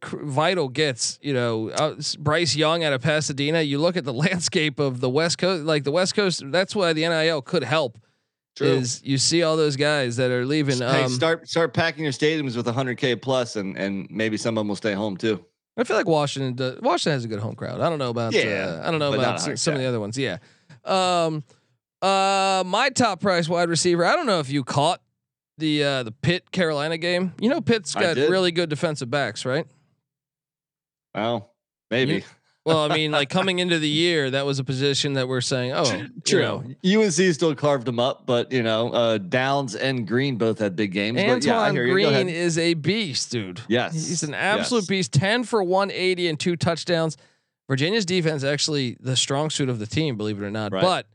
cr- vital gets. You know, uh, Bryce Young out of Pasadena. You look at the landscape of the West Coast, like the West Coast. That's why the NIL could help. Is you see all those guys that are leaving. Hey, Um, start start packing your stadiums with 100k plus, and and maybe some of them will stay home too. I feel like Washington. Does, Washington has a good home crowd. I don't know about. Yeah, uh, I don't know about not s- hard some of the other ones. Yeah. Um. Uh. My top price wide receiver. I don't know if you caught the uh the Pitt Carolina game. You know Pitt's got really good defensive backs, right? Well, maybe. Well, I mean, like coming into the year, that was a position that we're saying, oh, you know, UNC still carved them up, but you know, uh, Downs and Green both had big games. but yeah, Antoine you. Go Green is a beast, dude. Yes, He's an absolute yes. beast. 10 for 180 and two touchdowns. Virginia's defense actually the strong suit of the team, believe it or not. Right. But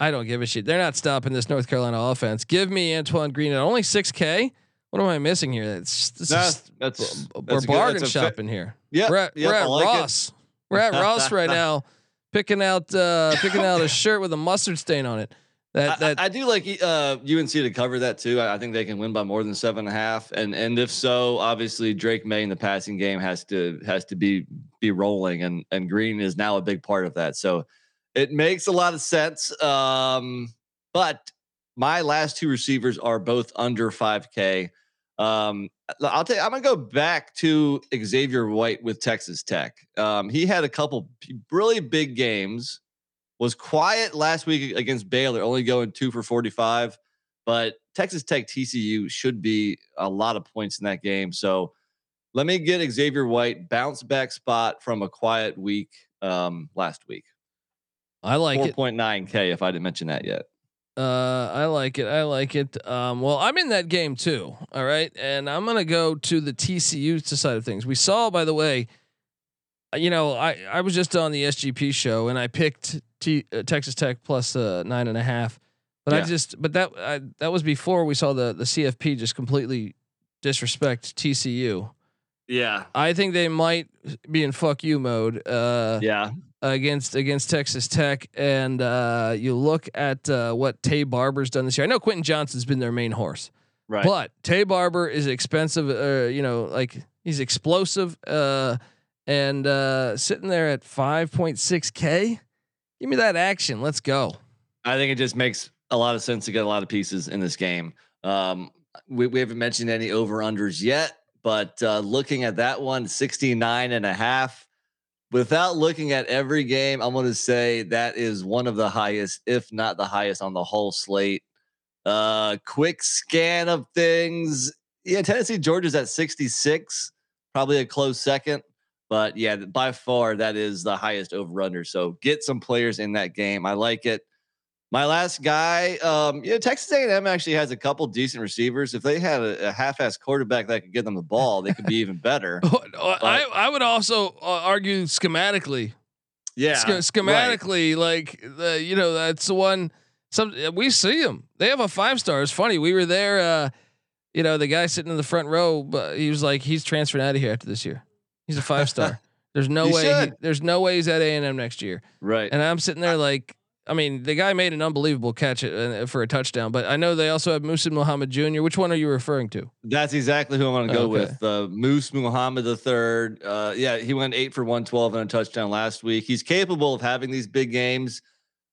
I don't give a shit. They're not stopping this North Carolina offense. Give me Antoine Green at only 6K. What am I missing here? It's this Nah, is, that's we're that's good- bargain that's fa- shopping here. Yeah, we're at, yep, we're at like it. Ross. We're at Ross right now, picking out uh, picking out a shirt with a mustard stain on it. That I, that I do like uh, UNC to cover that too. I, I think they can win by more than seven and a half. And and if so, obviously Drake Maye in the passing game has to has to be be rolling, and and Green is now a big part of that. So it makes a lot of sense. Um, but my last two receivers are both under five K. Um, I'll tell you, I'm gonna go back to Xavier White with Texas Tech. Um, he had a couple really big games was quiet last week against Baylor, only going two for 45. But Texas Tech TCU should be a lot of points in that game. So let me get Xavier White bounce back spot from a quiet week um, last week. I like it. 4.9K, if I didn't mention that yet. Uh, I like it. I like it. Um, well, I'm in that game too. All right, and I'm gonna go to the TCU side of things. We saw, by the way, uh, you know, I I was just on the SGP show and I picked T, uh, Texas Tech plus uh, nine and a half, but I just but that I, that was before we saw the the CFP just completely disrespect TCU. Yeah. I think they might be in fuck you mode. Uh, Yeah. Against against Texas Tech, and uh, you look at uh, what Taye Barber's done this year. I know Quentin Johnston's been their main horse, Right. but Taye Barber is expensive. Uh, you know, like he's explosive, uh, and uh, sitting there at five point six k. Give me that action. Let's go. I think it just makes a lot of sense to get a lot of pieces in this game. Um, we, we haven't mentioned any over unders yet, but uh, looking at that one, 69 and a half. Without looking at every game, I'm going to say that is one of the highest, if not the highest on the whole slate. Uh, quick scan of things. Yeah, Tennessee Georgia's at 66, probably a close second. But yeah, by far that is the highest over under. So get some players in that game. I like it. My last guy, um, yeah, Texas A&M actually has a couple decent receivers. If they had a, a half-ass quarterback that could get them the ball, they could be even better. I I would also uh, argue schematically. Yeah, Sch- schematically, like the you know that's the one. Some we see them. They have a five star. It's funny. We were there. Uh, you know, the guy sitting in the front row, but he was like, he's transferring out of here after this year. He's a five star. There's no He way. He, there's no way he's at A and M next year. right. And I'm sitting there like, I mean, the guy made an unbelievable catch uh, for a touchdown. But I know they also have Musa Muhammad Jr. Which one are you referring to? That's exactly who I'm going to go Okay. with. Uh, Moose Muhammad the third. Uh, yeah, he went eight for 112 and a touchdown last week. He's capable of having these big games.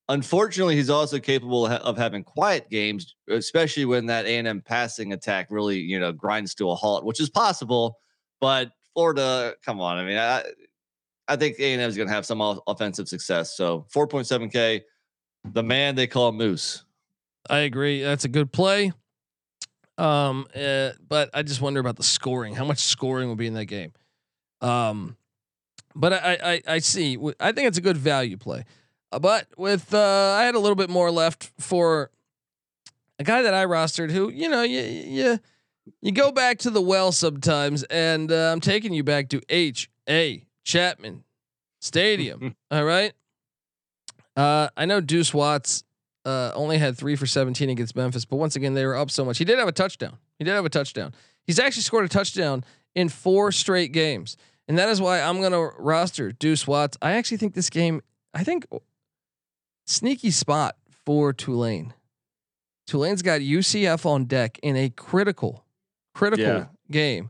Unfortunately, he's also capable of, having quiet games, especially when that A&M passing attack really, you know, grinds to a halt, which is possible. But Florida, come on, I mean, I, I think A&M is going to have some offensive success. So 4.7K, the man they call Moose. I agree. That's a good play. Um, uh, but I just wonder about the scoring. How much scoring will be in that game? Um, but I I, I see. I think it's a good value play. Uh, but with uh, I had a little bit more left for a guy that I rostered who you know you you you go back to the well sometimes, and uh, I'm taking you back to H A Chapman Stadium. all right. Uh, I know Deuce Watts uh, only had three for 17 against Memphis, but once again, they were up so much. He did have a touchdown. He did have a touchdown. He's actually scored a touchdown in four straight games. And that is why I'm going to roster Deuce Watts. I actually think this game, I think sneaky spot for Tulane. Tulane's got UCF on deck in a critical, critical Yeah. game.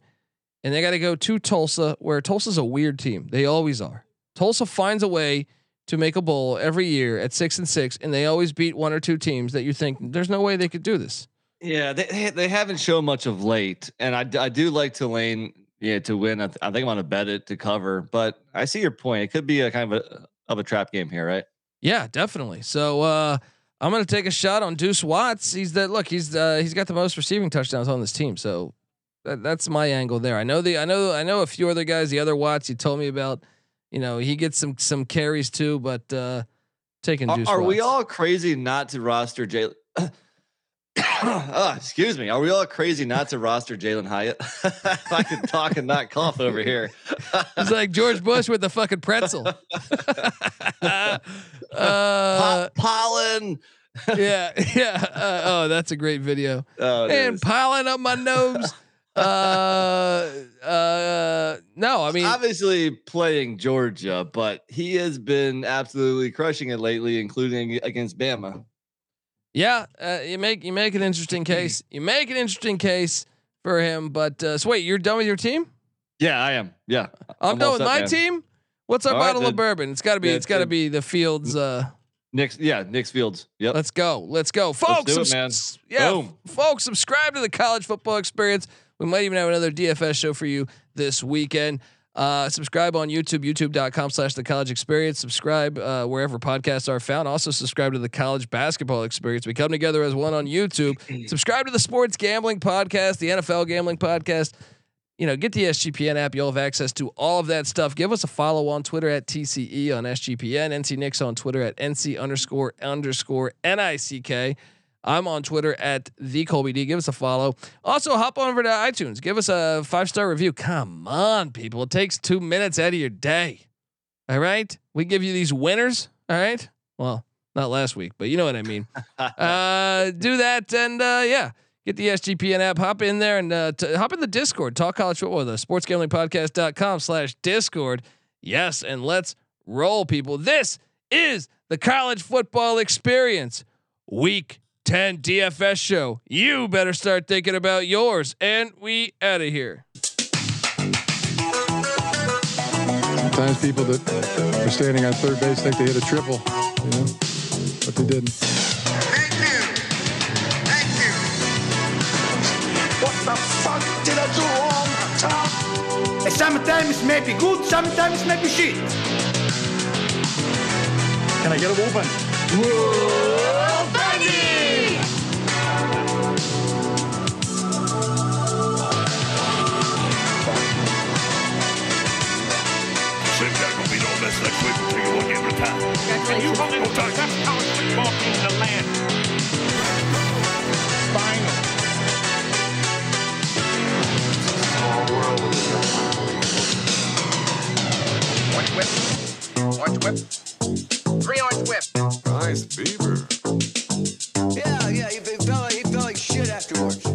And they got to go to Tulsa, where Tulsa's a weird team. They always are. Tulsa finds a way to make a bowl every year at six and six, and they always beat one or two teams that you think there's no way they could do this. Yeah, they they- haven't shown much of late, and I, I do like Tulane yeah to win. I, th- I think I'm going to bet it to cover, but I see your point. It could be a kind of a of a trap game here, right? Yeah, definitely. So uh, I'm gonna take a shot on Deuce Watts. He's that look. He's uh, he's got the most receiving touchdowns on this team. So that, that's my angle there. I know the I know I know a few other guys. The other Watts you told me about. You know he gets some some carries too, but uh, taking Are, are we all crazy not to roster Jalen? oh, excuse me. Are we all crazy not to roster Jalin Hyatt? if I can talk and not cough over here. It's like George Bush with the fucking pretzel. uh, Po- pollen. yeah, yeah. Uh, oh, that's a great video. Oh, and is. piling up my nose. Uh, uh, no, I mean, obviously playing Georgia, but he has been absolutely crushing it lately, including against Bama. yeah. Uh, you make you make an interesting case. You make an interesting case for him. But uh, so wait, you're done with your team? Yeah, I am. Yeah, I'm, I'm done with set, my man. team. What's our All right, bottle of bourbon? It's got to be. Yeah, it's got to be the Fields. Uh, Nick's. Yeah, Nick's Fields. Yep. Let's go. Let's go. Folks, do it, man. Yeah, Boom. f- folks, subscribe to the college football experience. We might even have another DFS show for you this weekend. Uh, subscribe on YouTube, youtube.com slash the college experience. Subscribe uh, wherever podcasts are found. Also, subscribe to the college basketball experience. We come together as one on YouTube. subscribe to the sports gambling podcast, the NFL gambling podcast. You know, get the SGPN app. You'll have access to all of that stuff. Give us a follow on Twitter at TCE on SGPN. NC Nicks on Twitter at NC underscore underscore NICK. I'm on Twitter at the Colby D. Give us a follow. Also, hop on over to iTunes. Give us a five star review. Come on, people. It takes two minutes out of your day. All right. We give you these winners. All right. Well, not last week, but you know what I mean. uh, do that and uh, yeah, get the SGPN app. Hop in there and uh, t- hop in the Discord. Talk college football. The sportsgamblingpodcast.com slash Discord. Yes, and let's roll, people. This is the college football experience. Week 10 DFS show. You better start thinking about yours. And we out of here. Sometimes people that are standing on third base think they hit a triple. You know, but they didn't. Thank you. Thank you. What the fuck did I do wrong, Tom? Sometimes maybe good, sometimes maybe shit. Can I get a woman? Slim you one game at a time. And you hold it the best college football in the land. Final. Orange whip. Orange whip. Three orange whip. Nice beaver. Yeah, yeah, he felt he felt like shit afterwards.